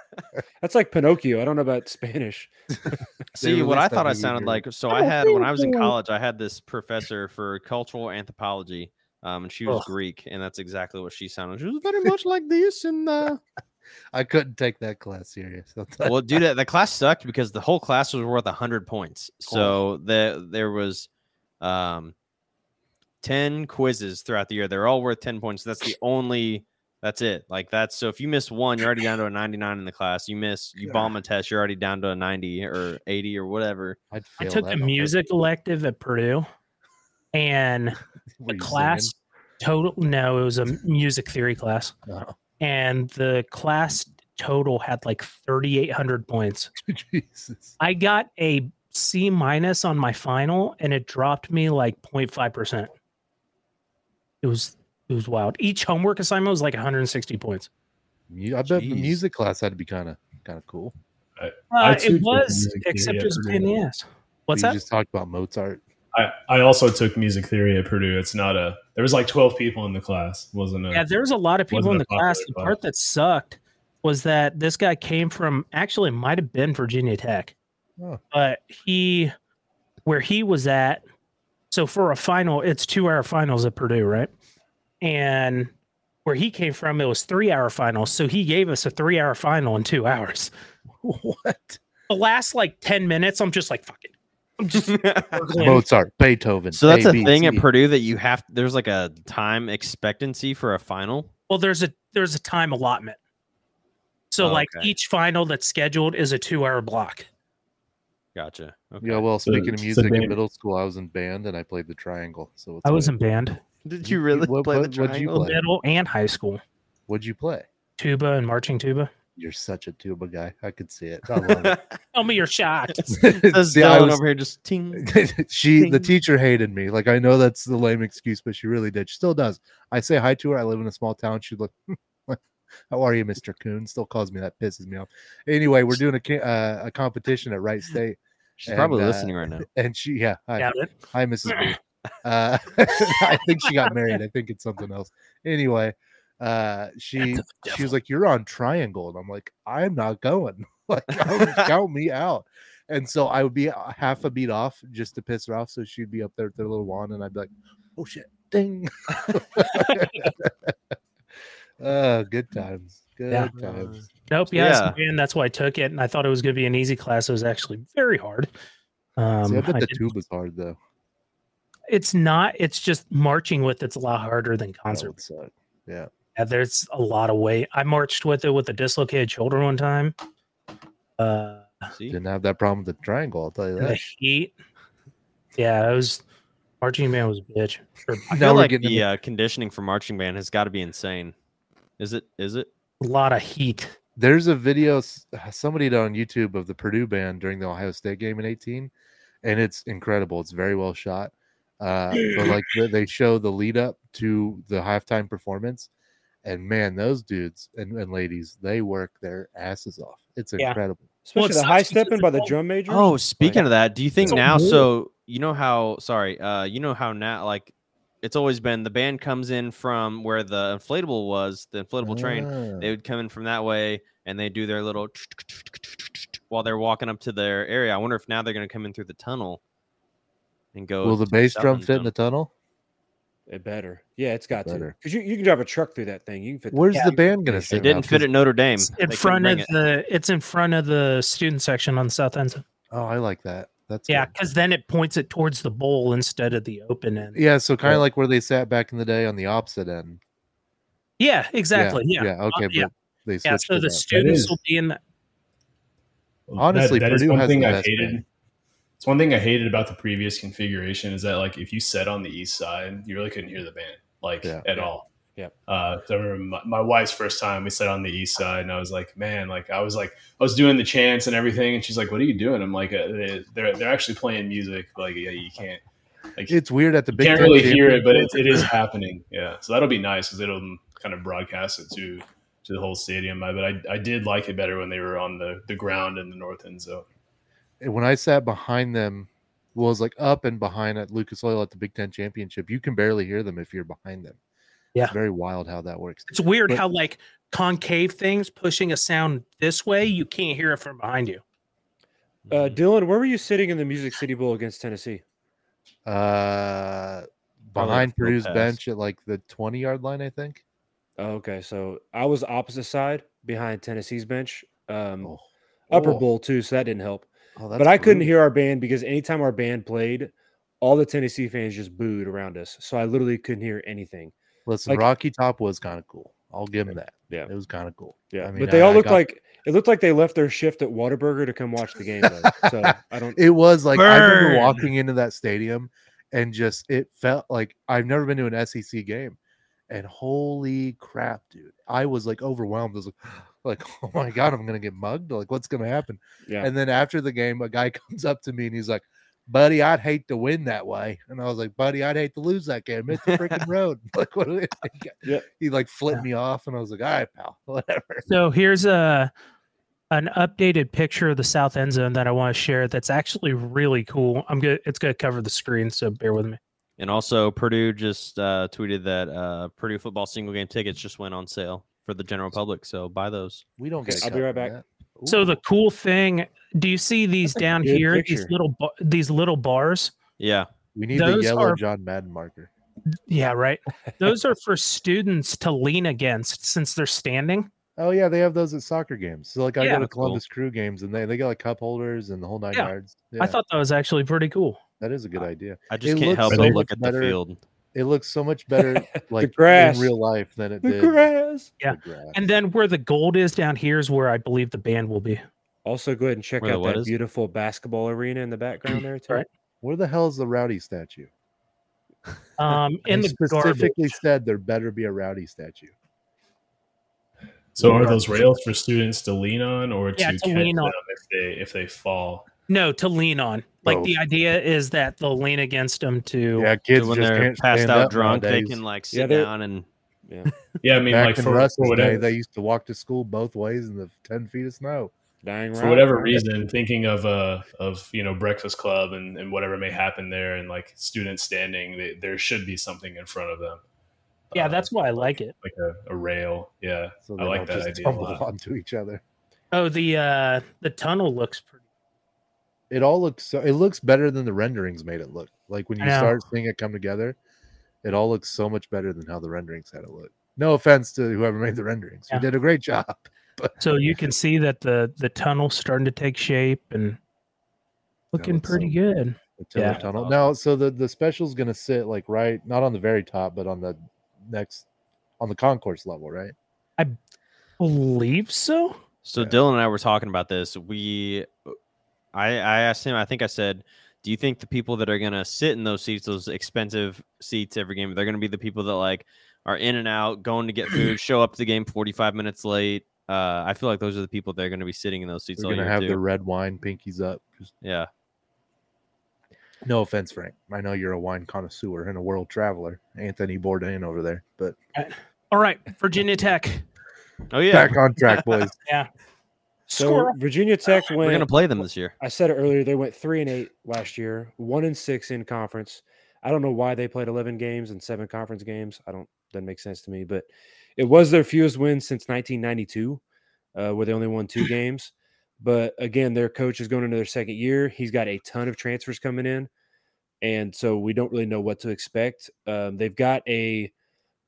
S4: That's like Pinocchio. I don't know about Spanish.
S2: See, what I thought I sounded
S3: here.
S2: like. So I had when I was in college, I had this professor for cultural anthropology, um, and she was
S5: Ugh.
S2: Greek, and that's exactly what she sounded. She was very much like this, and uh,
S3: I couldn't take that class serious. I'll tell you.
S2: well, dude, the class sucked because the whole class was worth hundred points. So the there was um ten quizzes throughout the year. They're all worth ten points. That's the only. That's it. Like that's so. If you miss one, you're already down to a 99 in the class. You miss, you bomb a test, you're already down to a 90 or 80 or whatever.
S3: I'd
S5: I
S3: fail
S5: took
S3: that
S5: the
S3: on
S5: music elective at Purdue, and the
S3: you
S5: class total. No, it was a music theory class,
S3: singing? Oh,
S5: and the class total had like 3,800 points.
S3: Jesus.
S5: I got a C minus on my final, and it dropped me like 0.5 percent. It was it was wild. Each homework assignment was like 160 points.
S3: I bet the music class had to be kind of kind of cool.
S1: I
S5: Uh,
S1: too
S5: it was, except it was pain in the ass. What's
S3: you
S5: that?
S3: just talked about Mozart.
S1: I, I also took music theory at Purdue. It's not a. There was like twelve people in the class. Wasn't it?
S5: Yeah, there was a lot of people in the class. The
S1: class.
S5: part that sucked was that this guy came from actually might have been Virginia Tech,
S3: Oh.
S5: but he where he was at. So for a final, it's two hour finals at Purdue, right? And where he came from, it was three hour finals. So he gave us a three hour final in two hours.
S3: What?
S5: The last like ten minutes, I'm just like fuck it. I'm just.
S3: Mozart, Beethoven.
S2: so that's
S3: A,
S2: a
S3: B,
S2: thing at Purdue that you have. There's like a time expectancy for a final.
S5: Well, there's a there's a time allotment. So
S2: Oh,
S5: like
S2: okay.
S5: each final that's scheduled is a two hour block.
S2: Gotcha. Okay.
S3: Yeah, well,
S1: So-
S3: speaking of
S1: so
S3: music in middle school, I was in band and I played the triangle. So it's
S5: I was
S3: like-
S5: in band,
S2: Did you really
S3: what-
S2: play
S3: what-
S2: the
S3: what'd you
S2: triangle?
S3: play?
S5: middle and high school.
S3: What'd you play?
S5: Tuba and marching tuba.
S3: You're such a tuba guy. I could see it. I love it.
S5: Tell me your shot.
S2: Says
S3: See, I
S2: Dylan
S3: was-
S2: over here just ting.
S3: she the teacher hated me. Like I know that's the lame excuse, but she really did. She still does. I say hi to her. I live in a small town. She'd look, "How are you, Mister Coon?" Still calls me that. Pisses me off. Anyway, we're doing a uh, a competition at Wright State,
S2: She's probably
S3: uh,
S2: listening right now.
S3: and she yeah. Hi,
S5: Got
S3: hi, Mrs. B. Uh, I think she got married. I think it's something else. Anyway, uh, she
S5: of
S3: she was like, "You're on triangle," and I'm like, "I'm not going. like, count, count me out." And so I would be half a beat off just to piss her off. So she'd be up there with her little wand, and I'd be like, "Oh shit, ding!" uh, good times, good
S5: Yeah.
S3: times.
S5: Nope. Yeah.
S2: Yeah.
S5: And that's why I took it, and I thought it was going to be an easy class. It was actually very hard. Um,
S3: See, I bet
S5: I
S3: the
S5: did-
S3: tuba's hard though.
S5: it's not. It's just marching with it's a lot harder than concert.
S3: Yeah.
S5: Yeah, there's a lot of weight. I marched with it with a dislocated shoulder one time. Uh,
S2: See,
S3: Didn't have that problem with the triangle. I'll tell you
S5: in the
S3: that.
S5: heat. Yeah, it was marching band was a bitch. Sure.
S2: I feel like
S3: getting
S2: the uh, conditioning for marching band has got to be insane. Is it? Is it?
S5: A lot of heat.
S3: There's a video somebody did on YouTube of the Purdue band during the Ohio State game in 18, and it's incredible. It's very well shot. Uh, but like they- they show the lead up to the halftime performance, and man, those dudes and, and ladies, they work their asses off. It's
S5: Yeah.
S3: incredible.
S4: Especially
S5: Well, it
S4: the high stepping by the drum majors.
S2: Oh, speaking of that, do you think now?
S5: more-
S2: So you know how? Sorry, uh, you know how now? Like, it's always been the band comes in from where the inflatable was, the inflatable train.
S3: Ah.
S2: They would come in from that way, and they do their little while they're walking up to their area. I wonder if now they're going to come in through the tunnel and go.
S3: Will the bass drum
S2: end
S3: fit in the tunnel?
S4: It better. Yeah, it's got to. Because you, you can drive a truck through that thing. You can fit.
S3: Where's
S5: Yeah,
S3: the band gonna
S4: It
S3: sit?
S2: It didn't fit at Notre Dame.
S5: It's in
S2: couldn't
S5: front
S2: bring
S5: of
S2: it.
S5: the. It's in front of the student section on the south end. zone.
S3: Oh, I like that. That's
S5: Yeah, because then it points it towards the bowl instead of the open end.
S3: yeah. So kind
S5: Yeah.
S3: of like where they sat back in the day on the opposite end.
S5: Yeah, exactly. Yeah.
S3: Yeah. Uh, okay.
S5: yeah.
S3: But they
S5: Yeah, so the
S3: that.
S5: students will be in the
S3: Honestly,
S1: that, that is
S3: Purdue
S1: one thing I hated.
S3: band.
S1: It's one thing I hated about the previous configuration is that like if you sat on the east side, you really couldn't hear the band like
S3: Yeah.
S1: at all.
S4: Yeah.
S1: Uh, so I remember my, my wife's first time we sat on the east side, and I was like, man, like I was like I was doing the chants and everything, and she's like, "What are you doing?" I'm like, uh, they, "They're they're actually playing music. Like yeah, you can't like
S3: It's weird at the
S1: you
S3: big.
S1: can't really hear it, but it, it is happening. Yeah, so that'll be nice because it'll kind of broadcast it to to the whole stadium. But I, I did like it better when they were on the the ground in the north end zone.
S3: And when I sat behind them, well, it was like up and behind at Lucas Oil at the Big Ten Championship. You can barely hear them if you're behind them.
S5: Yeah.
S3: It's very wild how that works.
S5: It's weird
S3: But-
S5: how like concave things pushing a sound this way, you can't hear it from behind you.
S4: Uh, Dylan, where were you sitting in the Music City Bowl against Tennessee?
S3: Uh, behind
S2: like
S3: Purdue's
S2: pass.
S3: bench at like the 20 yard line, I think.
S4: Oh, okay, so I was opposite side behind Tennessee's bench, um,
S3: Oh,
S4: upper
S3: oh,
S4: bowl too, so that didn't help.
S3: oh,
S4: but I couldn't hear our band because anytime our band played, all the Tennessee fans just booed around us, so I literally couldn't hear anything.
S3: Listen,
S4: like-
S3: Rocky Top was kind of cool. I'll give him that.
S4: Yeah.
S3: it was kind of cool.
S4: Yeah,
S3: I mean,
S4: but they
S3: I-
S4: all
S3: I
S4: looked
S3: got-
S4: like it looked like they left their shift at Whataburger to come watch the game. Though. so I don't.
S3: It was like I remember walking into that stadium and just it felt like I've never been to an SEC game. And holy crap, dude. I was like overwhelmed. I was like, like, oh my god, I'm gonna get mugged. Like, what's gonna happen?
S4: Yeah.
S3: And then after the game, a guy comes up to me and he's like, Buddy, I'd hate to win that way. And I was like, Buddy, I'd hate to lose that game. It's the freaking road. Like, what do we
S4: Yeah.
S3: He like flipped me off, and I was like, All right, pal, whatever.
S5: So here's a an updated picture of the south end zone that I want to share. That's actually really cool. I'm good. It's going to cover the screen, so bear with me.
S2: And also, Purdue just uh, tweeted that uh, Purdue football single game tickets just went on sale for the general public. So buy those.
S3: We don't
S4: Okay,
S3: get. a
S4: I'll be right back.
S3: that.
S5: So the cool thing, do you see these
S4: a
S5: down
S4: good
S5: here? These little ba- these little bars.
S2: Yeah.
S3: we need the yellow
S5: are-
S3: John Madden marker.
S5: Yeah, right. Those are for students to lean against since they're standing.
S3: Oh yeah, they have those at soccer games. So like I
S5: Yeah.
S3: go to
S2: That's cool.
S3: Columbus Crew games and they, they got like cup holders and the whole nine
S5: Yeah.
S3: yards.
S5: I thought that was actually pretty cool.
S3: that is a good idea.
S2: I just
S3: It
S2: can't help but
S1: much
S2: look at
S3: better.
S2: the field.
S3: It looks so much better like
S4: grass.
S3: in real life than it
S4: The
S3: did.
S4: grass.
S5: Yeah.
S3: the grass.
S5: And then where the gold is down here is where I believe the band will be.
S4: Also, go ahead and check
S2: Where
S4: out
S2: what
S4: that
S2: is?
S4: beautiful basketball arena in the background there too.
S5: Right.
S3: Where the hell is the rowdy statue?
S5: Um, in the
S3: specifically
S5: garbage.
S3: said there better be a rowdy statue.
S1: So are those rails for students to lean on or
S5: Yeah,
S1: to,
S5: to
S1: catch
S5: lean on.
S1: them if they if they fall?
S5: No, to lean on. Like
S3: Oh.
S5: the idea is that they'll lean against them to.
S3: Yeah, kids
S2: when
S3: just
S2: they're passed out drunk, they can like sit
S4: they're-
S2: down and
S1: Yeah, I mean,
S3: Back
S1: like
S3: in
S1: for,
S3: Russ's
S1: for
S3: day,
S1: whatever
S3: they used to walk to school both ways in the ten feet of snow.
S4: Dying
S1: for whatever reason, thinking of uh of you know Breakfast Club and, and whatever may happen there, and like students standing, they, there should be something in front of them.
S5: Yeah,
S1: Uh,
S5: that's why I like it.
S1: like a, a rail. Yeah,
S3: So
S1: I
S3: they
S1: like
S3: don't
S1: that
S3: just
S1: idea a
S3: tumble
S1: lot.
S3: onto each other.
S5: Oh, the uh the tunnel looks pretty.
S3: It all looks so it looks better than the renderings made it look. Like when you start seeing it come together, it all looks so much better than how the renderings had it look. No offense to whoever made the renderings.
S5: Yeah.
S3: You did a great job. But
S5: So you can see that the the tunnel's starting to take shape and looking pretty
S3: so
S5: good.
S3: the
S5: Yeah.
S3: tunnel. Now, so the the special's gonna sit like right, not on the very top, but on the next on the concourse level, right?
S5: I believe so.
S2: So
S3: Yeah.
S2: Dylan and I were talking about this. We, I, I asked him. I think I said, "Do you think the people that are gonna sit in those seats, those expensive seats every game, they're gonna be the people that like are in and out, going to get food, show up to the game forty five minutes late? Uh, I feel like those are the people that are gonna be sitting in those seats
S3: We're
S2: all
S3: gonna have
S2: too.
S3: the red wine pinkies up. Just,
S2: yeah,
S3: no offense, Frank. I know you're a wine connoisseur and a world traveler, Anthony Bourdain over there. But
S5: All right, Virginia Tech.
S2: oh yeah,
S3: back on track, boys.
S4: So
S5: Squirrel.
S4: Virginia Tech
S2: we're gonna play them this year.
S4: I said it earlier. They went three and eight last year, one and six in conference. I don't know why they played eleven games and seven conference games. I don't. Doesn't make sense to me. But it was their fewest wins since 1992, uh, where they only won two games. But again, their coach is going into their second year. He's got a ton of transfers coming in, and so we don't really know what to expect. Um, they've got a,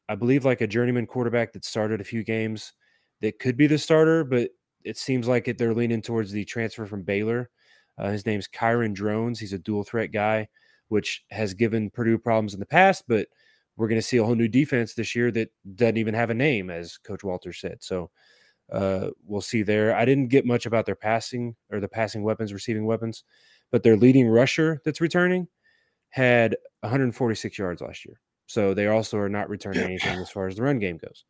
S4: I believe, like a journeyman quarterback that started a few games that could be the starter, but it seems like it, they're leaning towards the transfer from Baylor. Uh, his name's Kyron Drones. He's a dual threat guy, which has given Purdue problems in the past, but we're going to see a whole new defense this year that doesn't even have a name, as Coach Walter said. So uh, we'll see there. I didn't get much about their passing or the passing weapons, receiving weapons, but their leading rusher that's returning had 146 yards last year. So they also are not returning anything as far as the run game goes.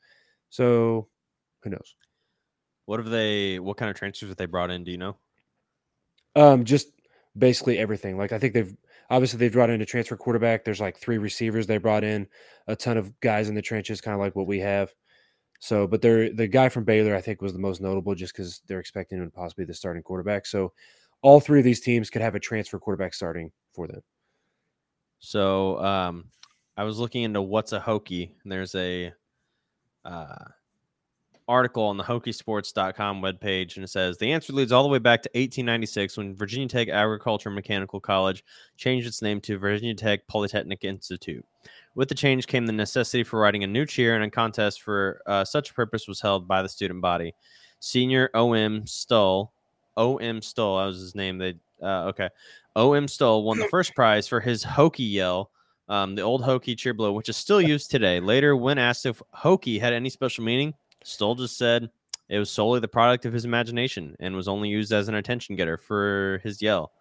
S4: So who knows?
S2: What have they? What kind of transfers have they brought in? Do you know?
S4: Um, just basically everything. Like I think they've obviously they've brought in a transfer quarterback. There's like three receivers they brought in, a ton of guys in the trenches, kind of like what we have. So, but they're the guy from Baylor, I think, was the most notable just because they're expecting him to possibly be the starting quarterback. So, all three of these teams could have a transfer quarterback starting for them.
S2: So um, I was looking into what's a Hokie, and there's a uh, article on the hokiesports.com webpage, and it says the answer leads all the way back to 1896 when Virginia Tech Agriculture and Mechanical College changed its name to Virginia Tech Polytechnic Institute. With the change came the necessity for writing a new cheer, and a contest for uh, such a purpose was held by the student body. Senior O.M. Stull, O.M. Stull, that was his name. They uh, okay. O.M. Stull won the first prize for his Hokie yell, um, the old Hokie cheer blow, which is still used today. Later, when asked if Hokie had any special meaning, Stull just said it was solely the product of his imagination and was only used as an attention getter for his yell.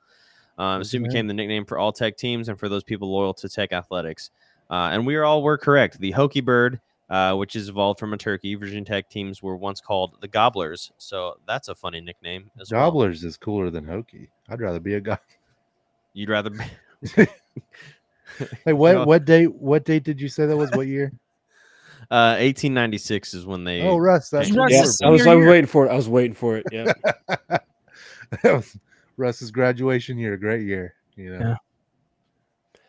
S2: Um, soon became the nickname for all Tech teams and for those people loyal to Tech athletics. Uh, and we all were correct. The Hokie bird, uh, which is evolved from a turkey, Virginia Tech teams were once called the Gobblers. So that's a funny nickname as well.
S3: Gobblers is cooler than Hokie. I'd rather be a gobbler.
S2: You'd rather be.
S3: Hey, what
S2: know-
S3: what date? What date did you say that was? What year?
S2: Uh, 1896 is when they.
S3: oh, Russ. That's
S5: Russ
S4: Yeah, I was, I was waiting for it. I was waiting for it. Yeah.
S3: was Russ's graduation year. Great year. You know.
S5: Yeah.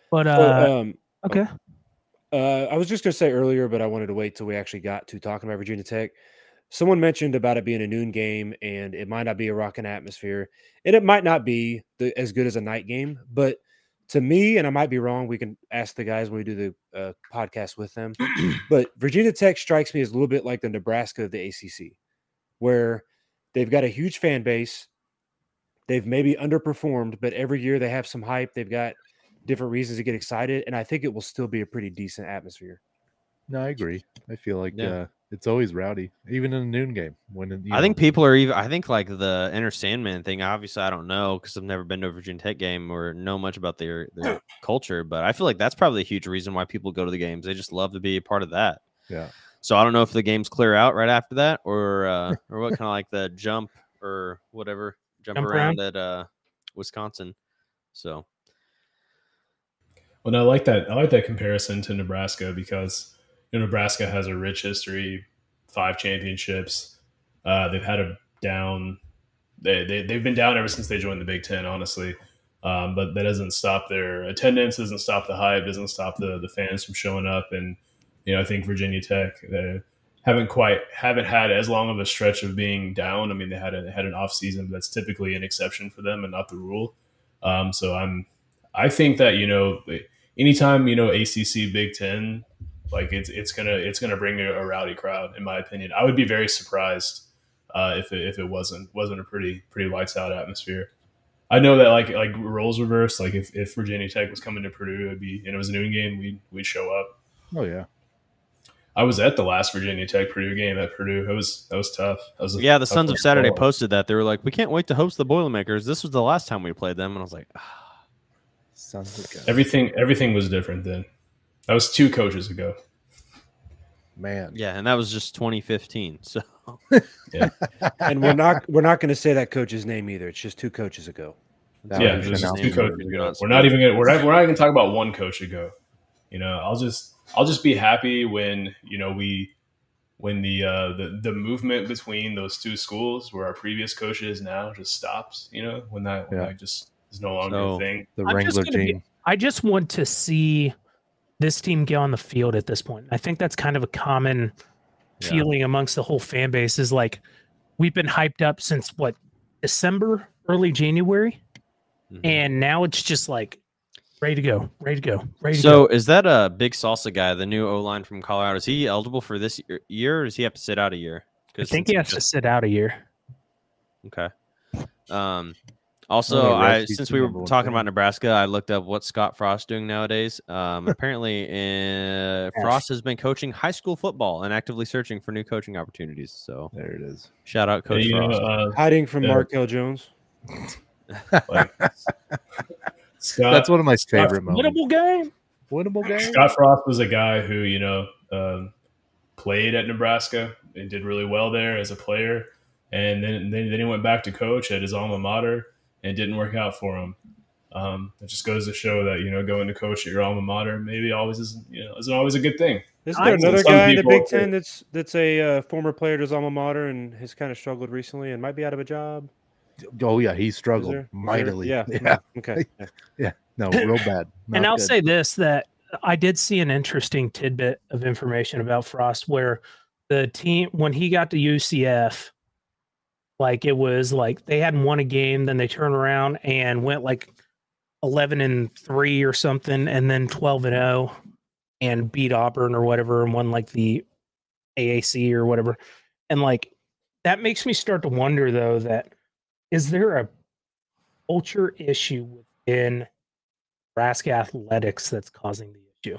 S5: But
S4: So,
S5: uh,
S4: um,
S5: okay.
S4: Uh, I was just going to say earlier, but I wanted to wait till we actually got to talking about Virginia Tech. Someone mentioned about it being a noon game and it might not be a rocking atmosphere, and it might not be the, as good as a night game. But to me, and I might be wrong, we can ask the guys when we do the uh, podcast with them. but Virginia Tech strikes me as a little bit like the Nebraska of the ACC, where they've got a huge fan base. They've maybe underperformed, but every year they have some hype. They've got different reasons to get excited, and I think it will still be a pretty decent atmosphere.
S3: No, I agree. I feel like
S2: Yeah.
S3: uh, it's always rowdy, even in a noon game. When it- you
S2: I think people are even. I think like the Enter Sandman thing. Obviously, I don't know because I've never been to a Virginia Tech game or know much about their their culture. But I feel like that's probably a huge reason why people go to the games. They just love to be a part of that.
S3: Yeah.
S2: So I don't know if the games clear out right after that or uh, or what kind of like the jump or whatever jump,
S5: Jump
S2: around
S5: around?
S2: at uh, Wisconsin. So
S1: Well, no, I like that. I like that comparison to Nebraska because you know, Nebraska has a rich history, five championships. Uh, they've had a down. They, they they've been down ever since they joined the Big Ten, honestly. Um, but that doesn't stop their attendance. Doesn't stop the hype. Doesn't stop the the fans from showing up. And you know, I think Virginia Tech they haven't quite haven't had as long of a stretch of being down. I mean, they had a, had an off season, but that's typically an exception for them and not the rule. Um, so I'm I think that you know anytime you know ACC Big Ten, like it's it's gonna it's gonna bring a, a rowdy crowd. In my opinion, I would be very surprised uh, if it, if it wasn't wasn't a pretty pretty lights out atmosphere. I know that like like roles reversed. Like if, if Virginia Tech was coming to Purdue, it'd be and it was a noon game, we'd we'd show up.
S3: Oh yeah.
S1: I was at the last Virginia Tech Purdue game at Purdue. It was that was tough. That was a
S2: yeah, the
S1: tough
S2: Sons of Saturday
S1: follow.
S2: posted that they were like, we can't wait to host the Boilermakers. This was the last time we played them, and I was like, "Ah."
S3: Sounds like a
S1: Everything everything was different then. That was two coaches ago.
S3: man.
S2: yeah, and that was just 2015. So yeah.
S4: And we're not we're not going to say that coach's name either. It's just two coaches ago.
S3: That
S1: yeah,
S3: was
S1: it was just two coaches ago. We're not even gonna we're not, we're not even talking about one coach ago. You know, I'll just I'll just be happy when you know we when the uh, the the movement between those two schools where our previous coach is now just stops. You know, when that when
S3: Yeah.
S1: that just is no longer
S2: So-
S1: a thing.
S3: The
S5: I'm
S3: Wrangler
S5: gonna be- I just want to see this team get on the field at this point. I think that's kind of a common
S3: Yeah.
S5: feeling amongst the whole fan base is like we've been hyped up since what December, early January,
S2: Mhm.
S5: and now it's just like ready to go, ready to go, ready to
S2: So
S5: go.
S2: is that a big salsa guy, the new O line from Colorado? Is he eligible for this year, year or does he have to sit out a year?
S5: I think he has to sit out a year.
S2: Okay. Um. Also, I since we were talking about Nebraska, I looked up what Scott Frost is doing nowadays. Um, apparently, uh, Frost has been coaching high school football and actively searching for new coaching opportunities. So,
S3: There it is.
S2: shout out,
S1: Yeah,
S2: Coach
S1: you know,
S2: Frost.
S1: uh,
S4: Hiding from
S1: Yeah.
S4: Markel Jones.
S1: like, Scott,
S3: That's one of my favorite moments.
S5: Winnable game.
S3: Winnable game.
S1: Scott Frost was a guy who you know um, played at Nebraska and did really well there as a player, and then then, then he went back to coach at his alma mater and it didn't work out for him. Um, it just goes to show that you know going to coach at your alma mater maybe always isn't you know isn't always a good thing.
S4: Isn't there
S5: think
S4: another guy in the Big
S1: are-
S4: Ten that's that's a uh, former player at his alma mater and has kind of struggled recently and might be out of a job?
S3: Oh yeah, he struggled
S4: there-
S3: mightily.
S4: Yeah.
S3: yeah.
S4: Okay. Yeah.
S3: No, real bad.
S5: and I'll
S3: good.
S5: say this that I did see an interesting tidbit of information about Frost where the team when he got to UCF, like it was like they hadn't won a game, then they turned around and went like eleven and three or something, and then twelve and zero, and beat Auburn or whatever, and won like the AAC or whatever, and like that makes me start to wonder though that is there a culture issue within Nebraska athletics that's causing the issue.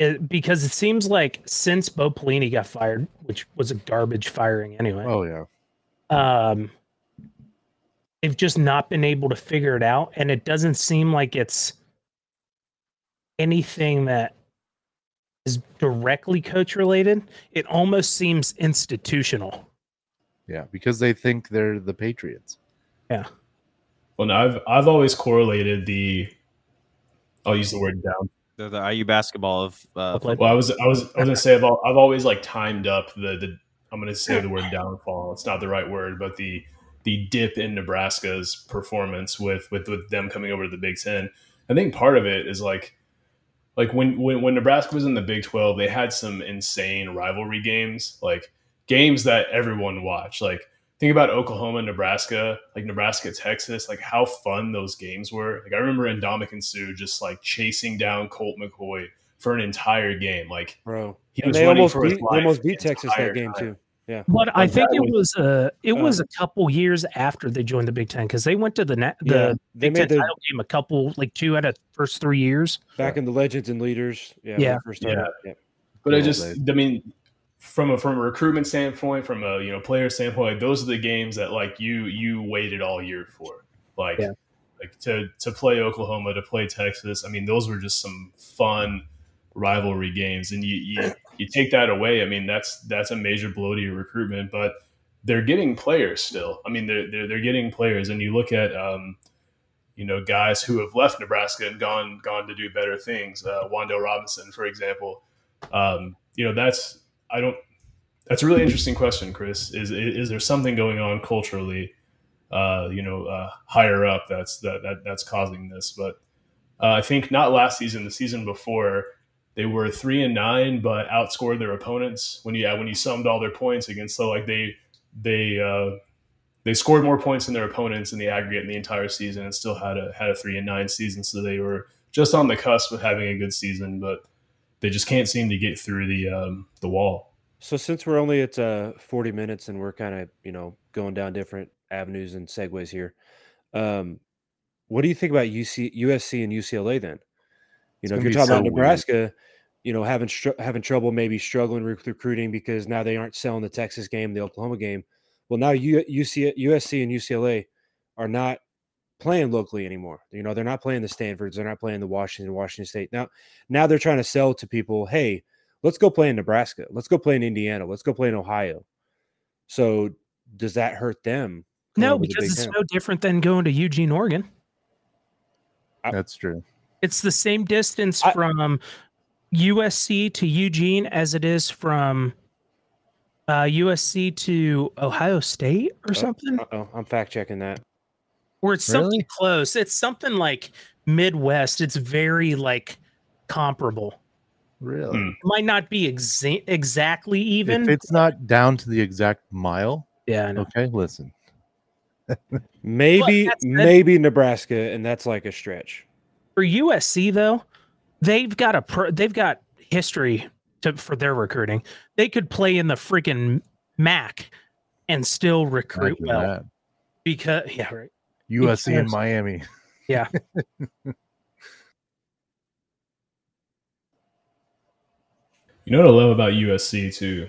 S5: It, because it seems like since Bo Pelini got fired, which was a garbage firing anyway,
S3: Oh yeah.
S5: um, they've just not been able to figure it out, and it doesn't seem like it's anything that is directly coach related. It almost seems institutional.
S3: Yeah, because they think they're the Patriots. Yeah.
S1: Well, no, I've I've always correlated the I'll use the word down
S2: They're the IU basketball of uh,
S1: Well, I was I was I was gonna say I've, al- I've always like timed up the the I'm gonna say the word downfall. It's not the right word, but the the dip in Nebraska's performance with with with them coming over to the Big Ten. I think part of it is like like when, when when Nebraska was in the Big Twelve, they had some insane rivalry games, like games that everyone watched. Like think about Oklahoma, Nebraska, like Nebraska, Texas, like how fun those games were. Like I remember Ndamukong Suh just like chasing down Colt McCoy for an entire game. Like
S4: bro.
S1: he
S4: And
S1: was
S4: they almost
S1: for his
S4: beat,
S1: life
S4: they almost
S1: the
S4: beat Texas that game
S1: time.
S4: too. Yeah.
S5: But I think it was uh it
S4: uh,
S5: was a couple years after they joined the Big Ten because they went to the na- the
S4: Yeah, they
S5: Big
S4: made
S5: Ten
S4: the
S5: title game a couple like two out of first three years.
S4: back in the legends and leaders. Yeah.
S5: Yeah.
S4: first started. Yeah.
S1: But I just,
S3: days.
S1: I mean, from a from a recruitment standpoint, from a you know player standpoint, those are the games that like you you waited all year for, like
S5: Yeah.
S1: like to to play Oklahoma, to play Texas. I mean, those were just some fun rivalry games, and you you, you take that away. I mean, that's that's a major blow to your recruitment, but they're getting players still. I mean, they're they're, they're getting players, and you look at. Um, you know, guys who have left Nebraska and gone gone to do better things. Uh, Wan'Dale Robinson, for example. Um, you know, that's I don't. That's a really interesting question, Chris. Is is there something going on culturally, uh, you know, uh, higher up that's that, that that's causing this? But uh, I think not last season, the season before, they were three and nine, but outscored their opponents when you yeah, when you summed all their points against. So like they they uh, they scored more points than their opponents in the aggregate in the entire season, and still had a had a three and nine season. So they were just on the cusp of having a good season, but they just can't seem to get through the um, the wall.
S4: So since we're only at uh, 40 minutes and we're kind of, you know, going down different avenues and segues here, um, what do you think about UC, USC and UCLA then? You know, if you're talking
S3: so
S4: about
S3: weird.
S4: Nebraska, you know, having str- having trouble maybe struggling with recruiting because now they aren't selling the Texas game, the Oklahoma game. Well, now U- UC, USC and UCLA are not playing locally anymore. You know, they're not playing the Stanfords, they're not playing the Washington, Washington State. Now, now they're trying to sell to people, hey, let's go play in Nebraska, let's go play in Indiana, let's go play in Ohio. So, does that hurt them?
S5: No,
S4: going to the
S5: because it's
S4: Ten?
S5: no different than going to Eugene, Oregon.
S3: That's true.
S5: It's the same distance
S4: I-
S5: from USC to Eugene as it is from uh, USC to Ohio State or something.
S4: Uh-oh, I'm fact checking that.
S5: Or it's something
S3: Really?
S5: close. It's something like Midwest. It's very like comparable.
S3: Really?
S5: It might not be exa- exactly even.
S3: If it's not down to the exact mile,
S5: yeah, I know.
S3: okay, listen.
S4: Maybe,
S5: that's- that-
S4: maybe Nebraska, and that's like a stretch.
S5: For USC though, they've got a pro- they've got history to, for their recruiting. They could play in the freaking MAC and still recruit well
S3: that.
S5: because yeah, right.
S3: USC and Miami. Yeah.
S1: You know what I love about USC too?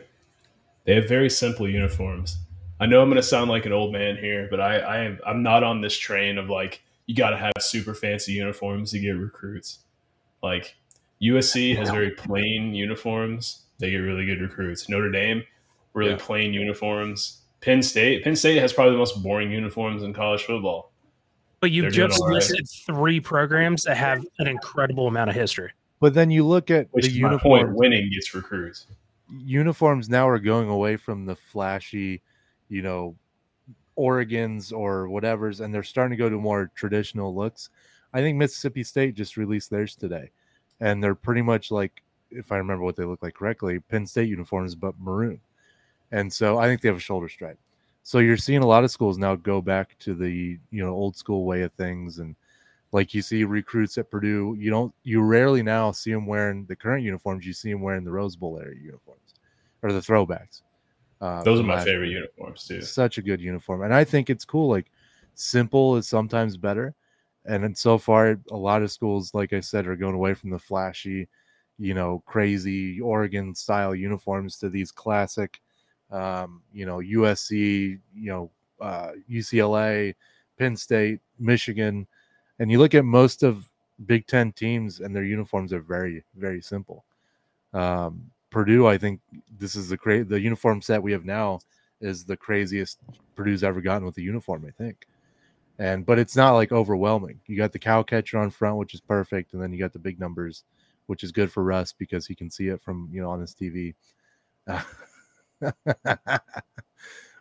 S1: They have very simple uniforms. I know I'm going to sound like an old man here, but I, I am I'm not on this train of like you got to have super fancy uniforms to get recruits. Like USC has very plain uniforms. They get really good recruits. Notre Dame, really
S4: Yeah.
S1: plain uniforms. Penn State, Penn State has probably the most boring uniforms in college football.
S5: But you've
S1: They're
S5: just
S1: all right.
S5: listed three programs that have an incredible amount of history.
S3: But then you look at
S1: Which
S3: the
S1: is my point.
S3: uniforms.
S1: Winning gets recruits.
S3: uniforms now are going away from the flashy, you know, Oregons or whatever's, and they're starting to go to more traditional looks. I think Mississippi State just released theirs today, and they're pretty much like, if I remember what they look like correctly, Penn State uniforms, but maroon. And so I think they have a shoulder stripe. So you're seeing a lot of schools now go back to the you know old school way of things, and like you see recruits at Purdue, you don't you rarely now see them wearing the current uniforms. You see them wearing the Rose Bowl era uniforms or the throwbacks. Uh,
S1: Those are my favorite
S3: year.
S1: uniforms too.
S3: Such a good uniform, and I think it's cool. Like simple is sometimes better, and so far a lot of schools, like I said, are going away from the flashy, you know, crazy Oregon style uniforms to these classic, um, you know, USC, you know, uh, UCLA, Penn State, Michigan, and you look at most of Big Ten teams, and their uniforms are very, very simple. Um, Purdue, I think this is the cra- the uniform set we have now is the craziest Purdue's ever gotten with a uniform, I think. And but it's not like overwhelming. You got the cow catcher on front, which is perfect, and then you got the big numbers, which is good for Russ because he can see it from you know on his TV. but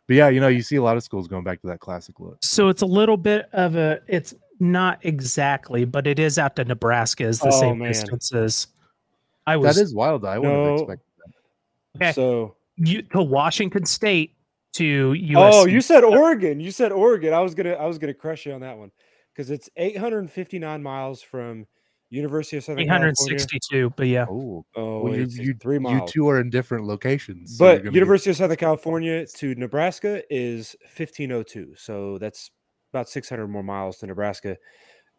S3: yeah, you know, you see a lot of schools going back to that classic look.
S5: So it's a little bit of a. It's not exactly, but it is out to Nebraska. Is the
S4: Oh,
S5: same
S4: man.
S5: distance as I was
S3: That is wild. though. I wouldn't
S4: No.
S3: have expected that.
S5: Okay.
S4: So
S5: you, to Washington State to USC.
S4: Oh, you said Oregon. You said Oregon. I was gonna I was gonna crush you on that one because it's 859 miles from University of Southern California.
S5: 862, but yeah.
S3: Oh,
S4: Oh,
S3: well, you, you,
S4: three
S3: you two are in different locations. so
S4: but
S3: gonna be-
S4: University of Southern California to Nebraska is 1502. So that's about 600 more miles to Nebraska.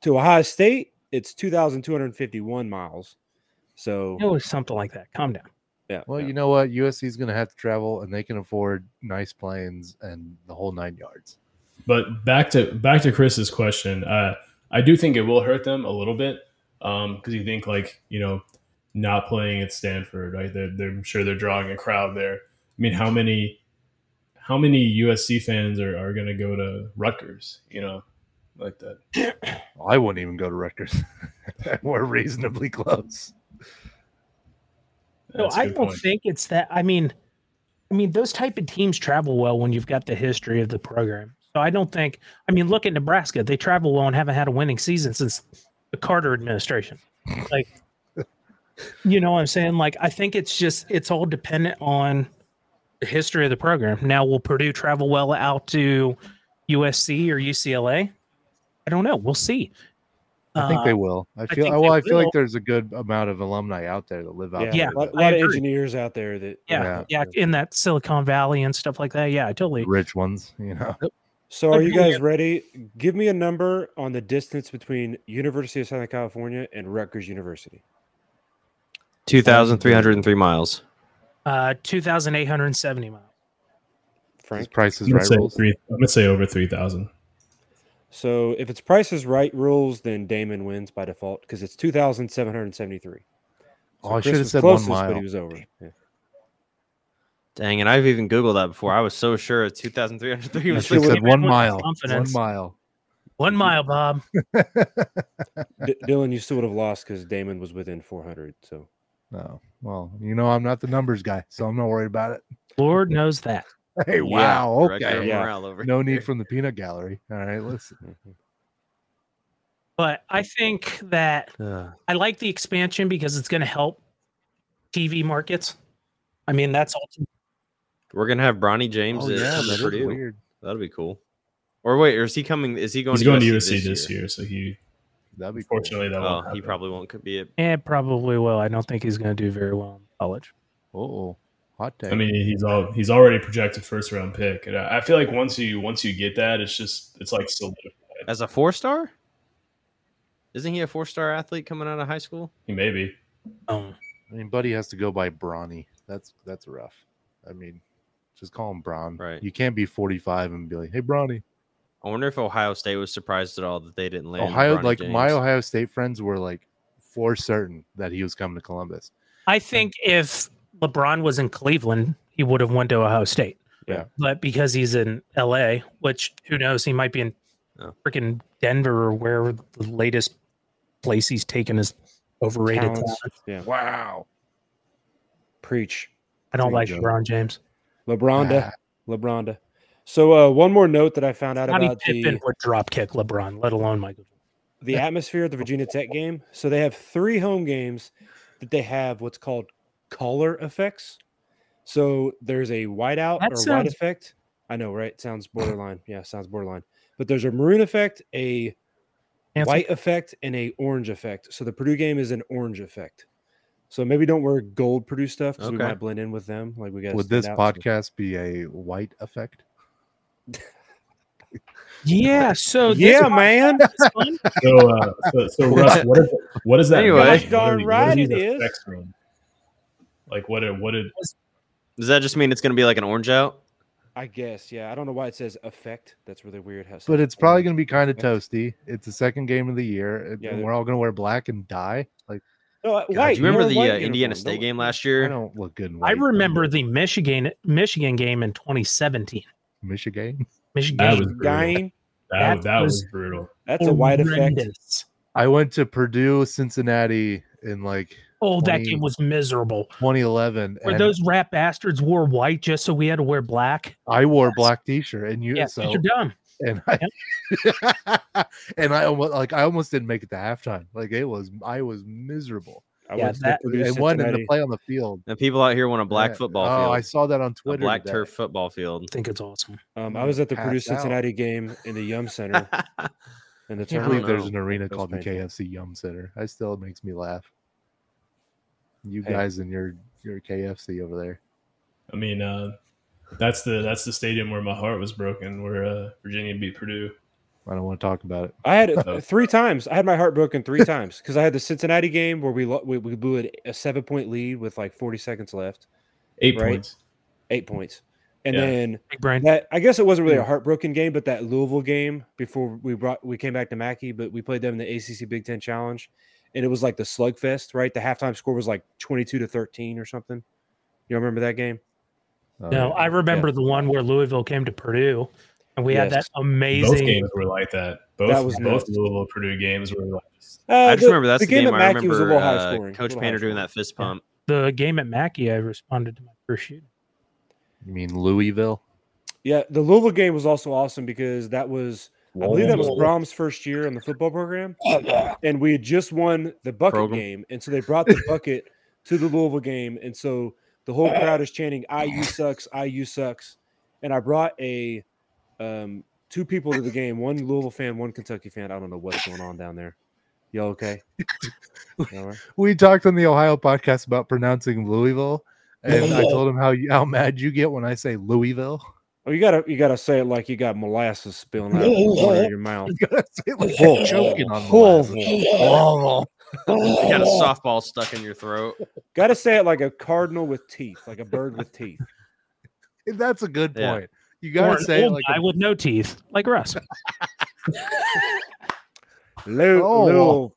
S4: To Ohio State, it's 2,251 miles. So
S5: It was something like that. Calm down.
S4: yeah.
S3: well,
S4: yeah.
S3: you know what? USC is going to have to travel, and they can afford nice planes and the whole nine yards.
S1: But back to back to Chris's question, uh, I do think it will hurt them a little bit Um, because you think like you know not playing at Stanford, right? They're, they're I'm sure they're drawing a crowd there. I mean, how many how many USC fans are, are going to go to Rutgers? You know, like that.
S3: I wouldn't even go to Rutgers. We're reasonably close.
S5: No,
S1: That's a
S5: I
S1: good
S5: don't
S1: point.
S5: think it's that. I mean, I mean, those type of teams travel well when you've got the history of the program. So I don't think. I mean, look at Nebraska; they travel well and haven't had a winning season since the Carter administration. Like, you know what I'm saying? Like, I think it's just it's all dependent on the history of the program. Now, will Purdue travel well out to USC or UCLA? I don't know. We'll see.
S3: I think they
S5: Uh,
S3: will. I
S5: I
S3: feel.
S5: think
S3: well,
S5: they
S3: I feel like there's a good amount of alumni out there that live out
S4: yeah,
S3: there.
S5: Yeah,
S4: a lot, a lot of engineers out there that
S5: yeah,
S3: Yeah.
S5: yeah, in that Silicon Valley and stuff like that. Yeah, I totally.
S3: rich ones, you know.
S4: So, are you guys ready? Give me a number on the distance between University of Southern California and Rutgers University.
S2: 2,303 miles.
S5: Uh, 2,870 miles.
S4: Frank.
S3: prices
S1: I'm
S3: right
S1: say
S3: rules.
S1: three, I'm gonna say over three thousand.
S4: So, if it's Price is Right rules, then Damon wins by default because it's 2,773.
S3: Oh, I
S4: Chris
S3: should have
S4: was
S3: said one
S4: closest, But he was over. Yeah.
S2: Dang, and I've even Googled that before. I was so sure 2,303 was
S3: should
S5: like-
S3: said one
S5: with
S3: mile. One mile.
S5: One mile, Bob.
S4: D- Dylan, you still would have lost because Damon was within 400. So,
S3: No. Well, you know, I'm not the numbers guy, so I'm not worried about it.
S5: Lord knows that.
S3: Hey, wow.
S2: director
S3: Okay.
S4: Yeah.
S3: No
S2: here.
S3: need from the peanut gallery. All right, listen.
S4: mhm.
S5: But I think that
S2: Ugh.
S5: I like the expansion because it's going to help TV markets. I mean, that's all.
S2: We're gonna have Bronny James
S3: Oh, yeah,
S2: come to
S3: that is
S2: Purdue.
S3: weird.
S2: That'll be cool. Or wait, or is he coming? Is he going?
S1: He's
S2: to
S1: going to
S2: USC
S1: USC this year, so he
S3: That'd be cool.
S1: unfortunately that
S2: Oh,
S1: won't.
S2: he
S1: happen.
S2: probably won't co- be. A,
S5: It probably will. I don't think he's going to do very well in college.
S3: Oh, hot take.
S1: I mean, he's all he's already projected first round pick, and I I feel like once you once you get that, it's just it's like solidified.
S2: as a four star. Isn't he a four star athlete coming out of high school?
S1: He may be.
S5: Um,
S3: I mean, Buddy has to go by Brawny. That's that's rough. I mean, just call him Braun.
S2: Right.
S3: You can't be 45 and be like, "Hey, Brawny."
S2: I wonder if Ohio State was surprised at all that they didn't land.
S3: Ohio,
S2: Bronny
S3: like my Ohio State friends were like for certain that he was coming to Columbus.
S5: I think if LeBron was in Cleveland, he would have went to Ohio State.
S3: Yeah.
S5: But because he's in LA, which who knows, he might be in
S2: Oh.
S5: freaking Denver or wherever the latest place he's taken is overrated.
S4: Talents.
S5: talent.
S4: Yeah.
S3: Wow.
S4: Preach.
S5: I don't
S3: There
S5: like
S3: you.
S5: LeBron James.
S4: LeBronda. LeBronda. So, uh, one more note that I found out
S5: Scottie
S4: about
S5: Pippen
S4: the,
S5: would drop kick LeBron, let alone Michael.
S4: The atmosphere at the Virginia Tech game. So, they have three home games that they have what's called color effects. So, there's a whiteout
S5: That
S4: or white
S5: sounds-
S4: effect. I know, right? Sounds borderline. Yeah, sounds borderline. But there's a maroon effect, a
S5: Answer.
S4: white effect, and a orange effect. So, the Purdue game is an orange effect. So maybe don't wear gold Purdue stuff because we
S2: Okay.
S4: might blend in with them. Like we got.
S3: Would this podcast be a white effect?
S5: Yeah. So this
S4: Yeah, man.
S5: is fun.
S1: So, uh, so, so Russ, what is what does that?
S2: Anyway. Gosh
S4: darn
S1: are what
S4: right
S1: do
S4: it
S1: these
S4: is.
S1: effects mean? Like what? It, what did?
S2: Does that just mean it's going to be like an orange out?
S4: I guess. Yeah. I don't know why it says effect. That's really weird. How
S3: But it's probably going to be kind of toasty. It's the second game of the year. and
S4: Yeah,
S3: we're all going to wear black and die. Like
S4: No, uh,
S2: God,
S4: white.
S2: do you remember the uh, Indiana. State
S4: Don't-
S2: game last year?
S3: I don't look good. In
S5: I
S3: white.
S5: remember the Michigan Michigan game in 2017.
S3: Michigan.
S5: Michigan.
S1: That was brutal. That,
S5: That
S1: that was
S5: was-
S1: brutal.
S4: That's a white effect.
S3: I went to Purdue, Cincinnati in like
S5: Oh, that game was miserable.
S3: 2011,
S5: Where
S3: and
S5: those rap bastards wore white just so we had to wear black.
S3: I wore a black T-shirt, and you
S5: Yeah,
S3: so
S5: you're dumb.
S3: And I and I almost like I almost didn't make it to halftime. Like it was, I was miserable.
S4: I
S5: Yeah,
S4: went to
S5: that-
S4: the Purdue
S3: in the play on the field.
S2: And people out here want a black
S3: Yeah.
S2: football
S3: oh,
S2: field,
S3: I saw that on
S2: a
S3: Twitter.
S2: black
S3: today.
S2: turf football field.
S5: I think it's awesome.
S4: Um, I was at the Purdue
S3: Passed out.
S4: Cincinnati game in the Yum Center, and the
S3: I can't believe there's an arena
S4: That was
S3: called the. KFC Yum Center. I still it makes me laugh. You
S4: Hey.
S3: guys and your your KFC over there.
S1: I mean, uh, that's the that's the stadium where my heart was broken, where uh, Virginia beat Purdue.
S3: I don't want to talk about it.
S4: I had it three times. I had my heart broken three times because I had the Cincinnati game where we we, we blew it a seven point lead with like 40 seconds left,
S1: Eight
S4: Right.
S1: points.
S4: eight points, and
S1: Yeah.
S4: then
S5: Big
S4: that I guess it wasn't really a heartbroken game, but that Louisville game before we brought we came back to Mackey, but we played them in the ACC Big Ten Challenge, and it was like the slugfest, right? The halftime score was like 22 to 13 or something. You remember that game?
S3: Oh,
S5: No,
S3: yeah.
S5: I remember the one where Louisville came to Purdue, and we had that
S4: Yes.
S1: Both
S5: amazing.
S1: games were like that. Both
S4: That was
S1: both
S4: nuts.
S1: Louisville Purdue games were like just-
S4: Uh,
S2: I just
S4: the-
S2: remember that's the, game,
S4: at
S2: I remember
S4: was a little high
S2: uh,
S4: scoring.
S2: Coach
S4: little
S2: Painter
S4: high
S2: doing that fist pump.
S5: The game at Mackey, I responded to my first shooting.
S3: You mean Louisville?
S4: Yeah, the Louisville game was also awesome because that was I believe that was
S5: Whoa.
S4: Brohm's first year in the football program, and we had just won the bucket
S2: Program.
S4: game, and so they brought the bucket to the Louisville game, and so the whole crowd is chanting "IU sucks, IU sucks," and I brought a um, two people to the game, one Louisville fan, one Kentucky fan. I don't know what's going on down there. Y'all okay? Y'all?
S3: We talked on the Ohio podcast about pronouncing Louisville, and I told him how you, how mad you get when I say Louisville.
S4: Oh, you gotta you gotta say it like you got molasses spilling out of the corner of your mouth.
S3: You gotta say it like you're choking on molasses. Louisville.
S2: You got a softball stuck in your throat.
S4: Gotta say it like a cardinal with teeth, like a bird with teeth.
S3: That's a good
S2: Yeah.
S3: point. You gotta say it
S5: old
S3: like
S5: guy with no teeth, like Russ.
S4: Lou-
S3: Oh.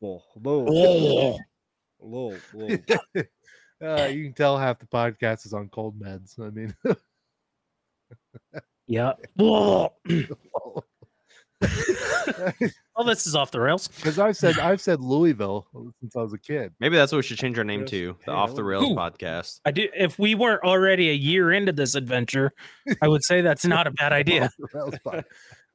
S4: Louisville. Louisville. Louisville. Louisville.
S3: uh, you can tell half the podcast is on cold meds. I mean,
S5: yeah. well, this is off the rails.
S3: because I've said I've said Louisville since I was a kid.
S2: Maybe that's what we should change our name
S4: Yes.
S2: to, the
S4: Hey,
S2: Off the Rails
S5: Ooh.
S2: podcast.
S5: I do. If we weren't already a year into this adventure, I would say that's not a bad idea.
S3: That was fine.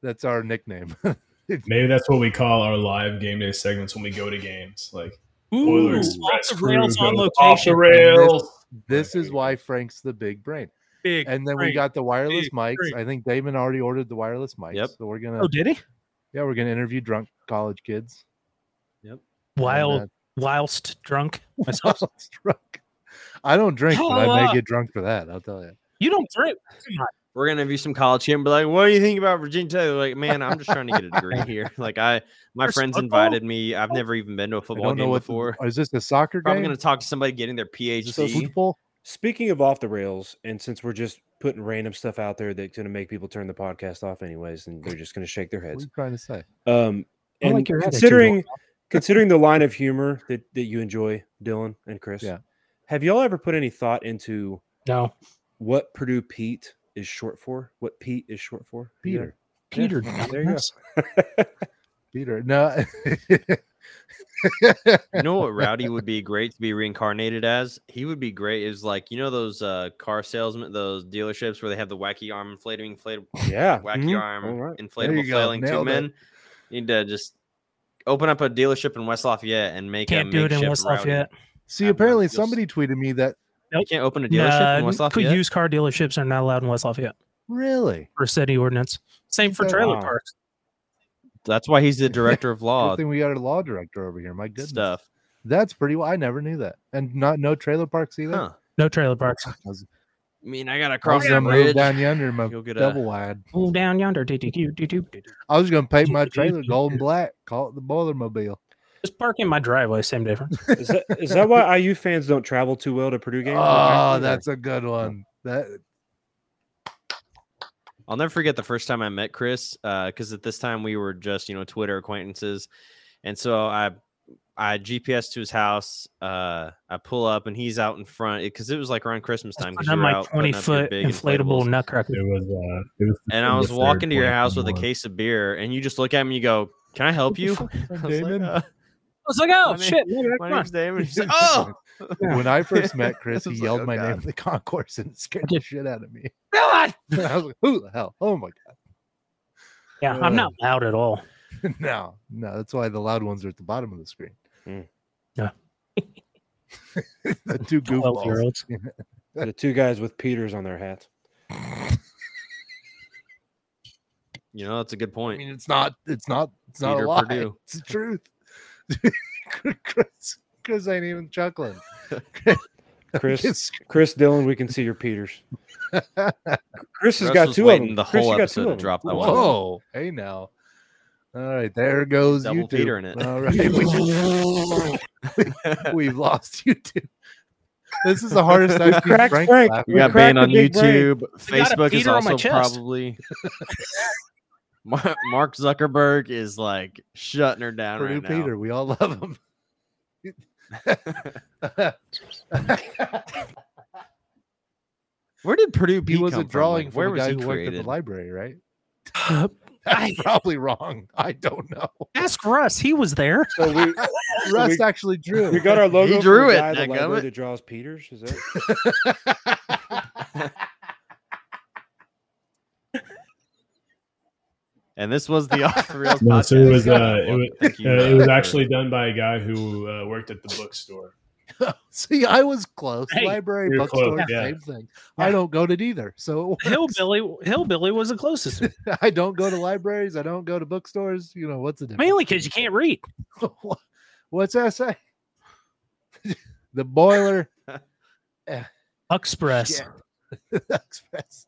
S3: That's our nickname.
S1: maybe that's what we call our live game day segments when we go to games. Like
S5: Ooh,
S1: Boiler
S5: off the rails on
S1: goes off the
S5: location.
S1: rails.
S3: this is why Frank's the big brain.
S5: Big
S3: And then we got the wireless
S5: big
S3: mics.
S5: brain.
S3: I think Damon already ordered the wireless mics.
S2: Yep.
S3: So we're gonna
S5: Oh, did he?
S3: yeah, we're gonna interview drunk college kids. Yep.
S5: While
S3: And, uh,
S5: whilst drunk myself.
S3: whilst drunk. I don't drink, but I may
S5: Ah.
S3: get drunk for that. I'll tell you.
S5: You don't drink.
S2: We're gonna interview some college kids and be like, "What do you think about Virginia Tech?" They're like, "Man, I'm just trying to get a degree here." Like, I my
S5: There's
S2: friends
S5: football?
S2: invited me. I've never even been to a football game before.
S3: The, is this a soccer
S2: Probably
S3: game?
S2: gonna talk to somebody getting their
S3: Is this a
S2: PhD.
S3: football?
S4: Speaking of off the rails, and since we're just putting random stuff out there that's going to make people turn the podcast off anyways, and they're just going to shake their
S3: What are
S4: heads.
S3: you trying to say?
S4: Um, and
S5: like your
S4: considering considering the line of humor that, that you enjoy, Dylan and Chris,
S3: Yeah.
S4: have y'all ever put any thought into
S5: No,
S4: what Purdue Pete is short for? What Pete is short for? You
S3: Peter.
S5: Peter.
S4: there you go.
S3: Peter. No.
S2: You know what Rowdy would be great to be reincarnated as? He would be great. Is like you know those uh, car salesmen, those dealerships where they have the wacky arm inflating, inflatable,
S4: Yeah.
S2: wacky
S4: mhm,
S2: arm
S4: all right.
S2: inflatable
S3: you
S2: flailing two
S3: nailed it.
S2: men. You need to just open up a dealership in West Lafayette and make
S5: Can't
S2: a
S5: do it in
S2: makeshift
S5: West
S2: Rowdy.
S5: Lafayette.
S3: See,
S2: I'm
S3: apparently
S2: you'll
S3: somebody tweeted me that
S2: You can't open a dealership in West Lafayette.
S5: used car dealerships are not allowed in West Lafayette
S3: really.
S5: for city ordinance. Same for trailer
S4: wow.
S5: parks.
S2: That's why he's the director of law
S3: Good thing we got a law director over here. My goodness.
S2: stuff.
S3: That's pretty. well. I never knew that. And not no trailer parks either.
S2: Huh.
S5: No trailer parks.
S3: I was,
S2: I mean, I gotta cross the
S3: gonna move
S2: bridge.
S3: down yonder, my
S2: You'll get a-
S3: double wide.
S5: Move down yonder.
S3: I was gonna paint my trailer gold and black. Call it the Boilermobile.
S5: Just park in my driveway. Same difference.
S4: Is that, is that why IU fans don't travel too well to Purdue games?
S3: Oh, that's a good one. That
S2: I'll never forget the first time I met Chris, because at this time we were just you know Twitter acquaintances, and so I I GPS to his house. Uh, I pull up and he's out in front because it was like around Christmas time.
S5: Put
S2: Because
S5: on my
S2: out
S5: twenty
S2: putting up your
S5: foot
S2: big
S5: inflatable nutcracker.
S1: It was uh it was
S2: And I was walking to your house with a case of beer, and you just look at me, and you go, "Can I help you?" I was like, "Uh,
S5: I was like, oh
S2: My name-
S5: shit, maybe
S2: my name's Damon. He's like, "Oh."
S3: When I first met Chris, he
S2: was like,
S3: yelled
S2: "Oh,
S3: my name in the concourse and scared the shit out of me.
S5: God!
S3: I was like, "Who the hell? Oh my God.
S5: Yeah, I'm not uh, loud at all.
S3: no, no, that's why the loud ones are at the bottom of the screen. Hmm. Yeah. The two
S5: Twelve year
S3: goofballs.
S4: The two guys with Peters on their hats.
S2: You know, that's a good point.
S3: I
S2: point.
S3: mean, it's not. It's not. It's not
S2: Peter
S3: a lie.
S2: Purdue.
S3: It's the truth. Chris, Chris ain't even chuckling.
S4: Chris,
S3: Chris-
S4: Chris Dylan, we can see your Peters. Chris has
S2: Russ
S4: got two of them.
S2: the
S4: Chris,
S2: whole
S4: you got
S2: episode to drop that one.
S3: Whoa! Hey now. All right, there goes
S2: Double
S3: YouTube.
S2: Peter in it.
S3: All right, we, we've lost YouTube. This is the hardest I've seen
S4: cracked
S3: Frank,
S4: Frank.
S3: laugh.
S2: We
S4: We
S2: got
S4: cracked
S2: banned
S4: the
S2: on
S4: big brain.
S2: YouTube.
S5: I got a
S2: Facebook is
S5: Peter on my
S2: also probably. Mark Zuckerberg is like shutting her down
S3: Purdue
S2: right
S3: Peter. We all love him.
S2: Now. Where did Purdue
S3: he
S2: Pete
S3: was
S2: come
S3: a drawing
S2: from? Like, where
S3: from a
S2: was
S3: guy
S2: he
S3: who worked at
S2: created?
S3: the library, right?
S5: I-
S3: That's probably wrong. I don't know.
S5: Ask Russ. He was there.
S4: So we,
S3: Russ
S4: we-
S3: actually drew.
S4: we got our logo. for
S2: drew
S4: the
S2: it,
S4: guy at the
S2: dadgummit.
S4: library that draws Peters. Is that?
S2: And this was the off the rails
S1: No,
S2: podcast.
S1: so it was, uh, it was- Uh, it was actually done by a guy who uh, worked at the bookstore.
S3: See, I was close.
S5: Hey,
S3: Library,
S1: you're close,
S3: bookstore,
S1: yeah.
S3: same thing. I don't go to either. So.
S5: Hillbilly. Hillbilly was the closest.
S3: I don't go to libraries. I don't go to bookstores. You know what's the difference?
S5: Mainly because you can't read.
S3: What's that say? the boiler
S5: Express.
S3: Express.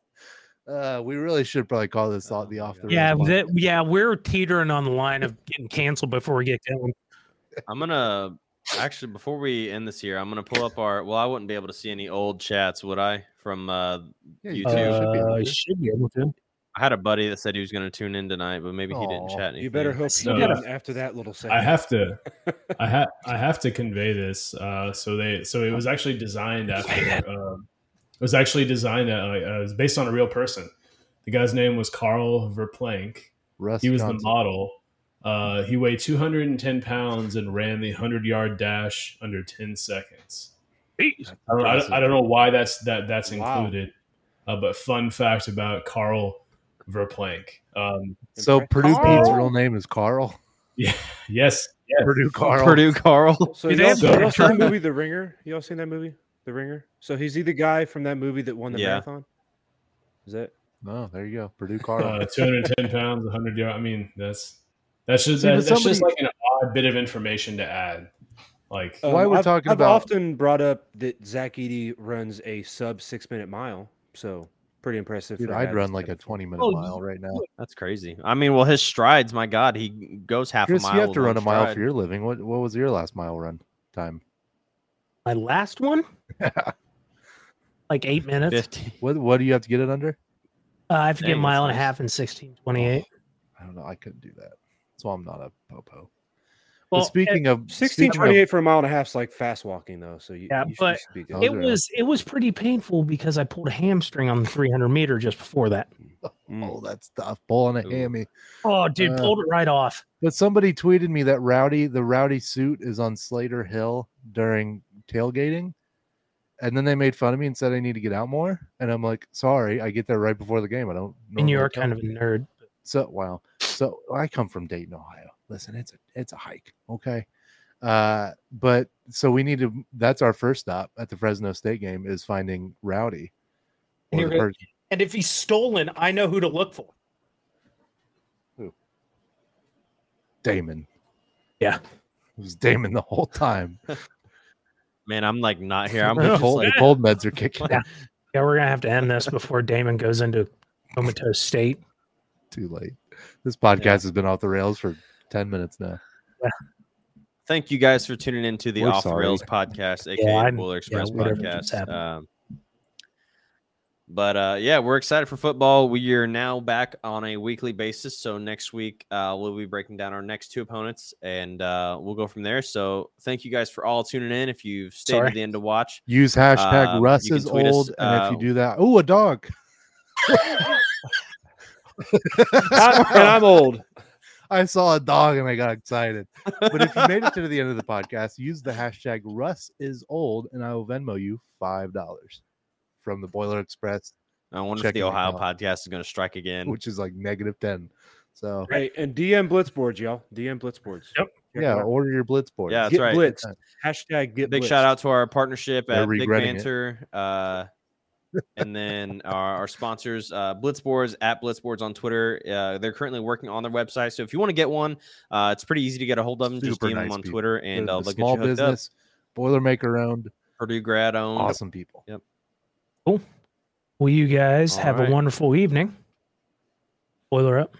S3: Uh, we really should probably call this all the off the
S5: Yeah,
S3: rails
S5: that, yeah, we're teetering on the line of getting canceled before we get going.
S2: I'm gonna actually before we end this here, I'm gonna pull up our. Well, I wouldn't be able to see any old chats, would I? From uh,
S3: Yeah,
S2: YouTube.
S3: should
S5: Uh,
S3: to.
S5: should be able to.
S2: I had a buddy that said he was gonna tune in tonight, but maybe he didn't chat. Anything.
S4: You better hope
S5: so,
S4: you
S1: you
S4: after that little segment.
S1: I have to, I have, I have to convey this. Uh, so they, so it was actually designed after. Um, it was actually designed. Uh, uh, it was based on a real person. The guy's name was Carl Verplank.
S3: Russ
S1: He was the model. Uh, he weighed 210 pounds and ran the 100 yard dash under 10 seconds.
S5: Jeez.
S1: I don't, I don't, I don't know why that's that that's
S4: Wow.
S1: included, uh, but fun fact about Carl Verplank. Um,
S3: So
S4: Impressed.
S3: Purdue Pete's real name is Carl.
S1: yeah, yes, yes.
S3: Purdue Carl.
S2: Purdue Carl.
S4: So
S5: Do they
S4: y'all,
S1: So-
S4: y'all seen the movie The Ringer? Y'all seen that movie, The Ringer? So he's he the guy from that movie that won the
S2: Yeah.
S4: marathon? Is that?
S3: Oh, there you go. Purdue Carl.
S1: Uh, 210 pounds, 100 yard. I mean, that's that's just
S3: See, but
S1: that, that's just like an odd bit of information to add. Like,
S3: Why we're
S4: Um, I've,
S3: talking
S4: I've
S3: about-
S4: often brought up that Zach Eady runs a sub six minute mile, so pretty impressive.
S3: Dude,
S4: for a guy
S3: I'd run like a 20 minute
S5: Oh,
S3: mile right now.
S2: That's crazy. I mean, well, his strides. My God, he goes half
S3: Chris,
S2: a mile.
S3: you have to run
S2: one
S3: a mile for your living. What what was your last mile run time?
S5: My last one, like eight minutes. Uh,
S2: fifty.
S3: What what do you have to get it under?
S5: I have to get a mile and
S2: that's
S5: a
S2: nice.
S5: half in sixteen twenty eight.
S3: I don't know. I couldn't do that. So I'm not a popo.
S5: Well,
S3: but speaking of
S4: Sixteen
S3: speaking
S4: twenty
S3: of-
S4: eight for a mile and a half is like fast walking though, so you,
S5: Yeah,
S4: you should,
S5: but
S4: you should be good.
S5: It was it was pretty painful because I pulled a hamstring on the three hundred meter just before that.
S4: Mm.
S3: oh, that's tough. Pulling a
S2: Ooh.
S3: hammy.
S5: Oh, dude,
S3: Uh,
S5: pulled it right off.
S3: But somebody tweeted me that Rowdy, the Rowdy suit is on Slayter Hill during tailgating. And then they made fun of me and said I need to get out more. And I'm like, sorry, I get there right before the game. I don't
S5: And you are kind of a nerd.
S3: so wow. So I come from Dayton, Ohio. Listen, it's a it's a hike. Okay. Uh, but so we need to that's our first stop at the Fresno State game is finding Rowdy. or
S5: Here
S3: the
S5: it-
S3: person-
S5: And if he's stolen, I know who to look for. Who?
S3: Damon.
S5: Yeah.
S3: It was Damon the whole time.
S2: Man, I'm like not here. I'm
S3: the,
S2: just
S3: cold,
S2: like
S3: the cold meds are kicking
S5: Yeah. Yeah, we're gonna have to end this before Damon goes into comatose state.
S3: too late. This podcast has been off the rails for 10 minutes now.
S2: thank you guys for tuning into the
S3: We're
S2: Off the
S3: sorry.
S2: Rails podcast, aka
S5: Yeah,
S2: the Boiler Express
S5: whatever
S2: podcast. Um, but uh, yeah, we're excited for football. We are now back on a weekly basis. So next week uh, we'll be breaking down our next two opponents, and uh, we'll go from there. So thank you guys for all tuning in. If you've stayed
S5: Sorry.
S2: to the end to watch,
S3: Use hashtag
S2: Um,
S3: Russ is
S2: tweet us,
S3: old. and if you
S2: uh,
S3: do that, oh, a dog.
S4: I'm, and I'm old.
S3: I saw a dog and I got excited. But if you made it to the end of the podcast, use the hashtag Russ is old, and I will Venmo you five dollars from the Boiler Express,
S2: I wonder if
S3: Check
S2: the Ohio podcast is going to strike again.
S3: which is like negative ten. So
S4: Hey, and DM Blitzboards, y'all. DM Blitzboards.
S5: Yep.
S4: Check
S3: yeah, order your blitz board.
S2: Yeah, that's
S4: get
S2: right.
S4: blitzed. Hashtag get
S2: Big
S4: blitzed.
S2: shout out to our partnership
S3: They're
S2: at Big
S3: regretting.
S2: Banter. Uh, and then our, our sponsors, uh, Blitzboards at Blitzboards on Twitter. Uh, they're currently working on their website. So if you want to get one, uh, it's pretty easy to get a hold of them. Just
S3: Super
S2: DM them on
S3: people.
S2: Twitter
S3: They're
S2: and uh,
S3: the
S2: they'll
S3: small
S2: get you hooked up.
S3: business, Boilermaker owned,
S2: Purdue grad owned.
S3: awesome people.
S5: Well, you guys
S2: All
S5: have
S2: right.
S5: a wonderful evening. Boiler up.